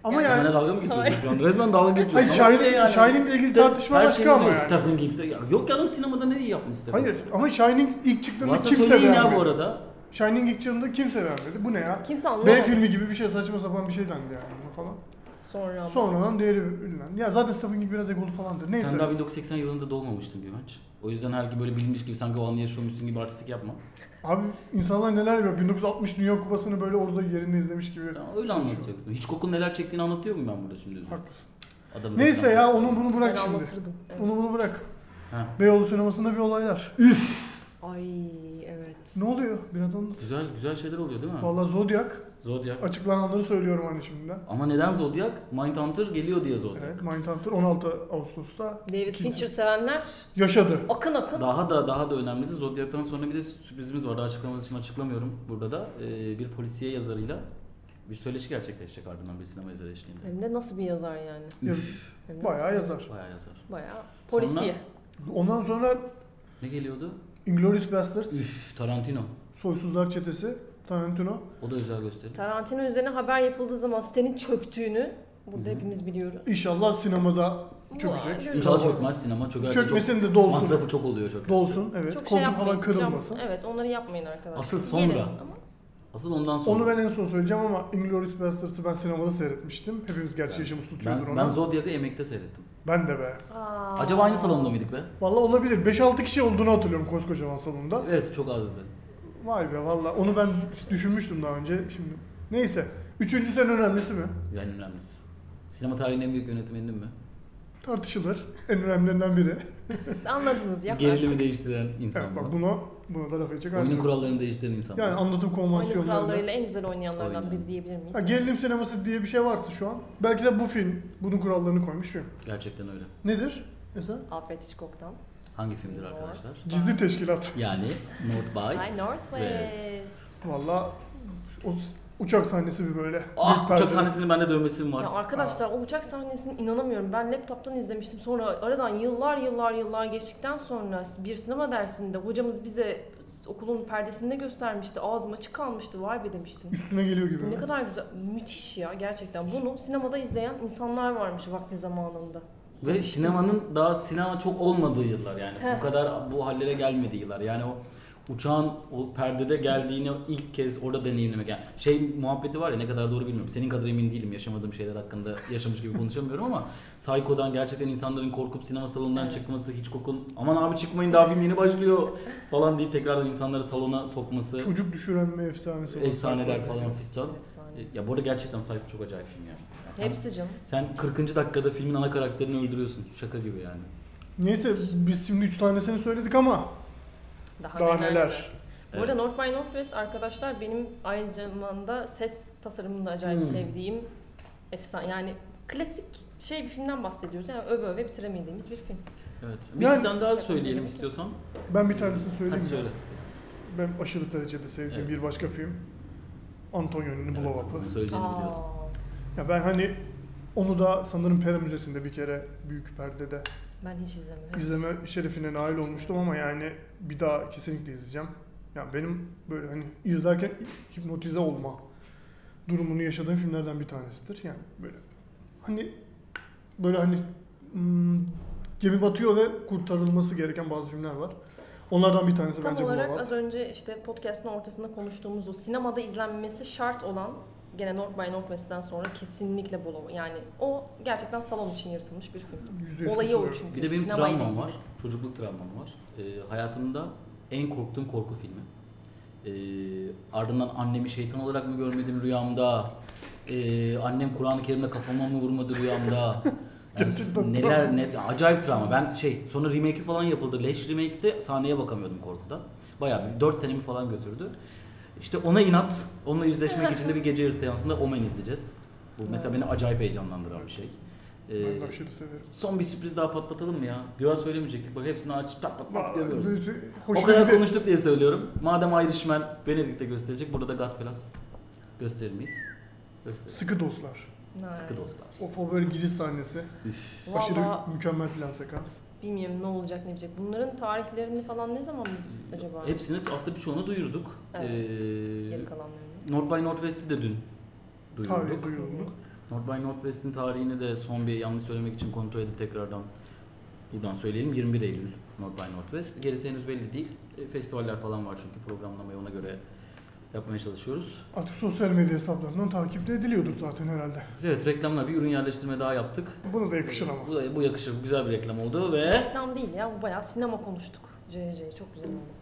Ama Yani- yani Bana dalga mı şu an? Resmen dalga Hayır geçiyorsun. Ama Shining, yani. Shining ile ilgili İşte tartışma her başka ama yani. Stephen King'de. Ya yok ya adam sinemada ne iyi yapmış Stephen Hayır King. ama Shining ilk çıktığında Varsa kimse söyleyin beğenmedi. ya bu arada. Shining ilk çıktığında kimse beğenmedi. Bu ne ya? Kimse anlamadı. B filmi gibi bir şey saçma sapan bir şey dendi yani buna falan. Sonra ama. Sonradan değeri bilinen. Ya zaten Stephen King biraz egolu falandır. Neyse. Sen daha 1980 yılında doğmamıştın Güvenç. O yüzden her gibi böyle bilmiş gibi sanki o anı yaşıyormuşsun gibi artistik yapma. Abi insanlar neler yapıyor? 1960 Dünya Kupası'nı böyle orada yerinde izlemiş gibi. Tamam öyle anlatacaksın. Hiç kokun neler çektiğini anlatıyor muyum ben burada şimdi? Haklısın. Adamı Neyse ya onu bunu Ben bırak şimdi. anlatırdım. Evet. Onu bunu bırak. Ha. Beyoğlu sinemasında bir olaylar. Ay evet. Ne oluyor? Biraz anlat. Güzel güzel şeyler oluyor değil mi? Valla Zodiac. Zodiac. Açıklananları söylüyorum hani şimdiden. Ama neden Zodiac? Mindhunter geliyor diye Zodiac. Evet, Mindhunter 16 Ağustos'ta David İkinci. Fincher sevenler yaşadı. akın akın. Daha da daha da önemlisi Zodiac'tan sonra bir de sürprizimiz var. Daha açıklamak için açıklamıyorum burada da. Ee, bir polisiye yazarıyla bir söyleşi gerçekleşecek ardından bir sinema yazarı eşliğinde. Hem de nasıl bir yazar yani. Yaz- Hem de Bayağı nasıl- yazar. Bayağı yazar. Bayağı Sonra- polisiye. Ondan sonra Ne geliyordu? Inglourious Basterds, Üf, Tarantino. Soysuzlar Çetesi. Tarantino. O da özel gösteri. Tarantino üzerine haber yapıldığı zaman senin çöktüğünü burada Hı hı. hepimiz biliyoruz. İnşallah sinemada çökecek. Vay, İnşallah çökmez sinema çökerse Çökmesin de dolsun. masrafı çok oluyor çok. Dolsun evet. Çok şey Koltuk yapmayın. falan kırılmasın. Cam- Evet onları yapmayın arkadaşlar. Asıl sonra. Gelin ama Asıl ondan sonra. Onu ben en son söyleyeceğim ama Inglourious Basterds'ı ben sinemada seyretmiştim. Hepimiz gerçi Ben- yaşımız tutuyordur ben, ona. ben Zodiac'ı emekte seyrettim. Ben de be. Aa. Acaba aynı salonda mıydık be? Valla olabilir. 5-6 kişi olduğunu hatırlıyorum koskocaman salonda. Evet çok azdı. Vay be valla onu ben düşünmüştüm daha önce. Şimdi neyse. Üçüncüsü en önemlisi mi? Yani önemlisi. Sinema tarihinin en büyük yönetmeninin mi? Tartışılır. En önemlilerinden biri. Anladınız ya. Gerilimi değiştiren insan Evet, bak buna, buna da laf edecek Oyunun halim yok. kurallarını değiştiren insan Yani anlatım Oyunun konvansiyonlarında. kurallarıyla en güzel oynayanlardan Aynen. biri diyebilir miyiz? Ha, gerilim sineması diye bir şey varsa şu an. Belki de bu film bunun kurallarını koymuş film. Gerçekten öyle. Nedir? Mesela? Alfred Hitchcock'tan. Hangi filmdir arkadaşlar? Gizli teşkilat. Yani North by. By Northwest. Valla o uçak sahnesi bir böyle. Ah uçak sahnesinin bende dövmesim var. Ya arkadaşlar o uçak sahnesine inanamıyorum. Ben laptop'tan izlemiştim. Sonra aradan yıllar yıllar yıllar geçtikten sonra bir sinema dersinde hocamız bize okulun perdesinde göstermişti. Ağzım açık kalmıştı. Vay be demiştim. Üstüne geliyor gibi. Ne kadar güzel, müthiş ya gerçekten. Bunu sinemada izleyen insanlar varmış vakti zamanında. Ve sinemanın daha sinema çok olmadığı yıllar yani. Heh. Bu kadar bu hallere gelmediği yıllar. Yani o uçağın o perdede geldiğini ilk kez orada deneyimlemek. Yani şey muhabbeti var ya ne kadar doğru bilmiyorum. Senin kadar emin değilim yaşamadığım şeyler hakkında yaşamış gibi konuşamıyorum ama Psycho'dan gerçekten insanların korkup sinema salonundan Evet. çıkması, Hitchcock'un aman abi çıkmayın daha film yeni başlıyor falan deyip tekrardan insanları salona sokması. Çocuk düşüren bir efsanesi var. Efsaneler falan fistan. Efsane. Ya bu arada gerçekten Psycho çok acayip film yani. Sen- Hepsi canım. Sen 40. dakikada filmin ana karakterini öldürüyorsun. Şaka gibi yani. Neyse biz şimdi üç tanesini söyledik ama Daha, daha neler. neler. Bu arada North by Northwest arkadaşlar benim aynı zamanda ses tasarımını da acayip Hmm. sevdiğim efsane yani klasik şey bir filmden bahsediyoruz. Yani öve öve bitiremediğimiz bir film. Evet. Bir Yani- tane daha söyleyelim istiyorsan. Ben bir tanesini söyleyeyim Hadi söyle. Ben aşırı derecede sevdiğim Evet. bir başka film. Antonioni'nin Blow Evet, Up'ı. bunu söyleyeceğini biliyordum. Ya ben hani onu da sanırım Pera Müzesi'nde bir kere büyük perdede ben hiç izlemedim. izleme şerefine nail olmuştum ama yani bir daha kesinlikle izleyeceğim. Ya benim böyle hani izlerken hipnotize olma durumunu yaşadığım filmlerden bir tanesidir. Yani böyle hani böyle hani hmm, gemi batıyor ve kurtarılması gereken bazı filmler var. Onlardan bir tanesi Tam bence olarak az önce işte podcast'ın ortasında konuştuğumuz o sinemada izlenmesi şart olan gene North by Northwest'ten sonra kesinlikle Blow. Yani o gerçekten salon için yaratılmış bir film. Olayı o katılıyorum. çünkü. Bir de benim sinemayla travmam ilgili. var. Çocukluk travmam var. Ee, hayatımda en korktuğum korku filmi. Ee, ardından annemi şeytan olarak mı görmedim rüyamda? Ee, annem Kur'an-ı Kerim'le kafama mı vurmadı rüyamda? Yani neler ne acayip travma. Ben şey sonra remake'i falan yapıldı. Leş remake'te sahneye bakamıyordum korkudan. Bayağı bir 4 senemi falan götürdü. İşte ona inat, onunla yüzleşmek için de bir gece yarısı seansında Omen izleyeceğiz. Bu mesela beni acayip heyecanlandıran bir şey. Ee, Ben de aşırı severim. Son bir sürpriz daha patlatalım mı ya? Güya söylemeyecektik. Bak hepsini aç pat pat pat gömüyoruz. Böyle O kadar konuştuk diye söylüyorum. Madem Irishman Benedict'te gösterecek, burada da Godfellas gösterir miyiz? Gösteririz. Sıkı dostlar. Sıkı dostlar. O favori giriş sahnesi. Aşırı Valla mükemmel plan sekans. Bilmiyorum ne olacak ne bitecek. Bunların tarihlerini falan ne zaman biz acaba? Hepsini aslında birçoğunu duyurduk. Evet. Ee, Geri kalanlarını. North by Northwest'i de dün duyurduk. Tabii duyurulduk. North by Northwest'in tarihini de son bir yanlış söylemek için kontrol edip tekrardan buradan söyleyelim. 21 Eylül North by Northwest. Gerisi henüz belli değil. E, Festivaller falan var çünkü programlamayı ona göre yapmaya çalışıyoruz. Artık sosyal medya hesaplarından takip de ediliyordur zaten herhalde. Evet reklamla bir ürün yerleştirme daha yaptık. Buna da yakışır ama. Bu, da- bu yakışır. Bu güzel bir reklam oldu ve Reklam değil ya bu bayağı sinema konuştuk. CC çok güzel oldu.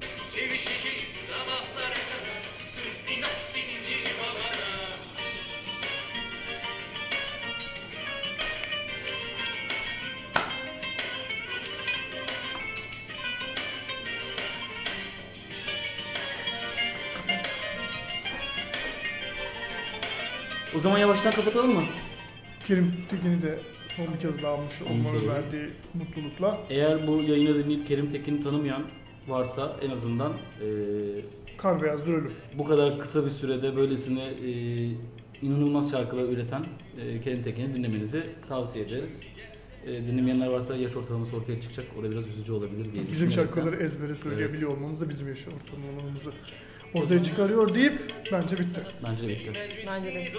Sevişeceğiz sabahlara o zaman yavaştan kapatalım mı? Kerim Tekin'i de son bir kez daha almış olmanın verdiği mutlulukla. Eğer bu yayını dinleyip Kerim Tekin'i tanımayan varsa en azından eee, Kar beyazdır ölüm. bu kadar kısa bir sürede böylesine eee, inanılmaz şarkılar üreten eee, Kerim Tekin'i dinlemenizi tavsiye ederiz. e, dinlemeyenler varsa yaş ortalaması ortaya çıkacak. O da biraz üzücü olabilir diye Bizim düşünüyorum. şarkıları ezbere söyleyebiliyor olmamız da bizim yaş ortalamamızı ortaya çıkarıyor deyip bence bitti. Bence bitti. Bence de. Net.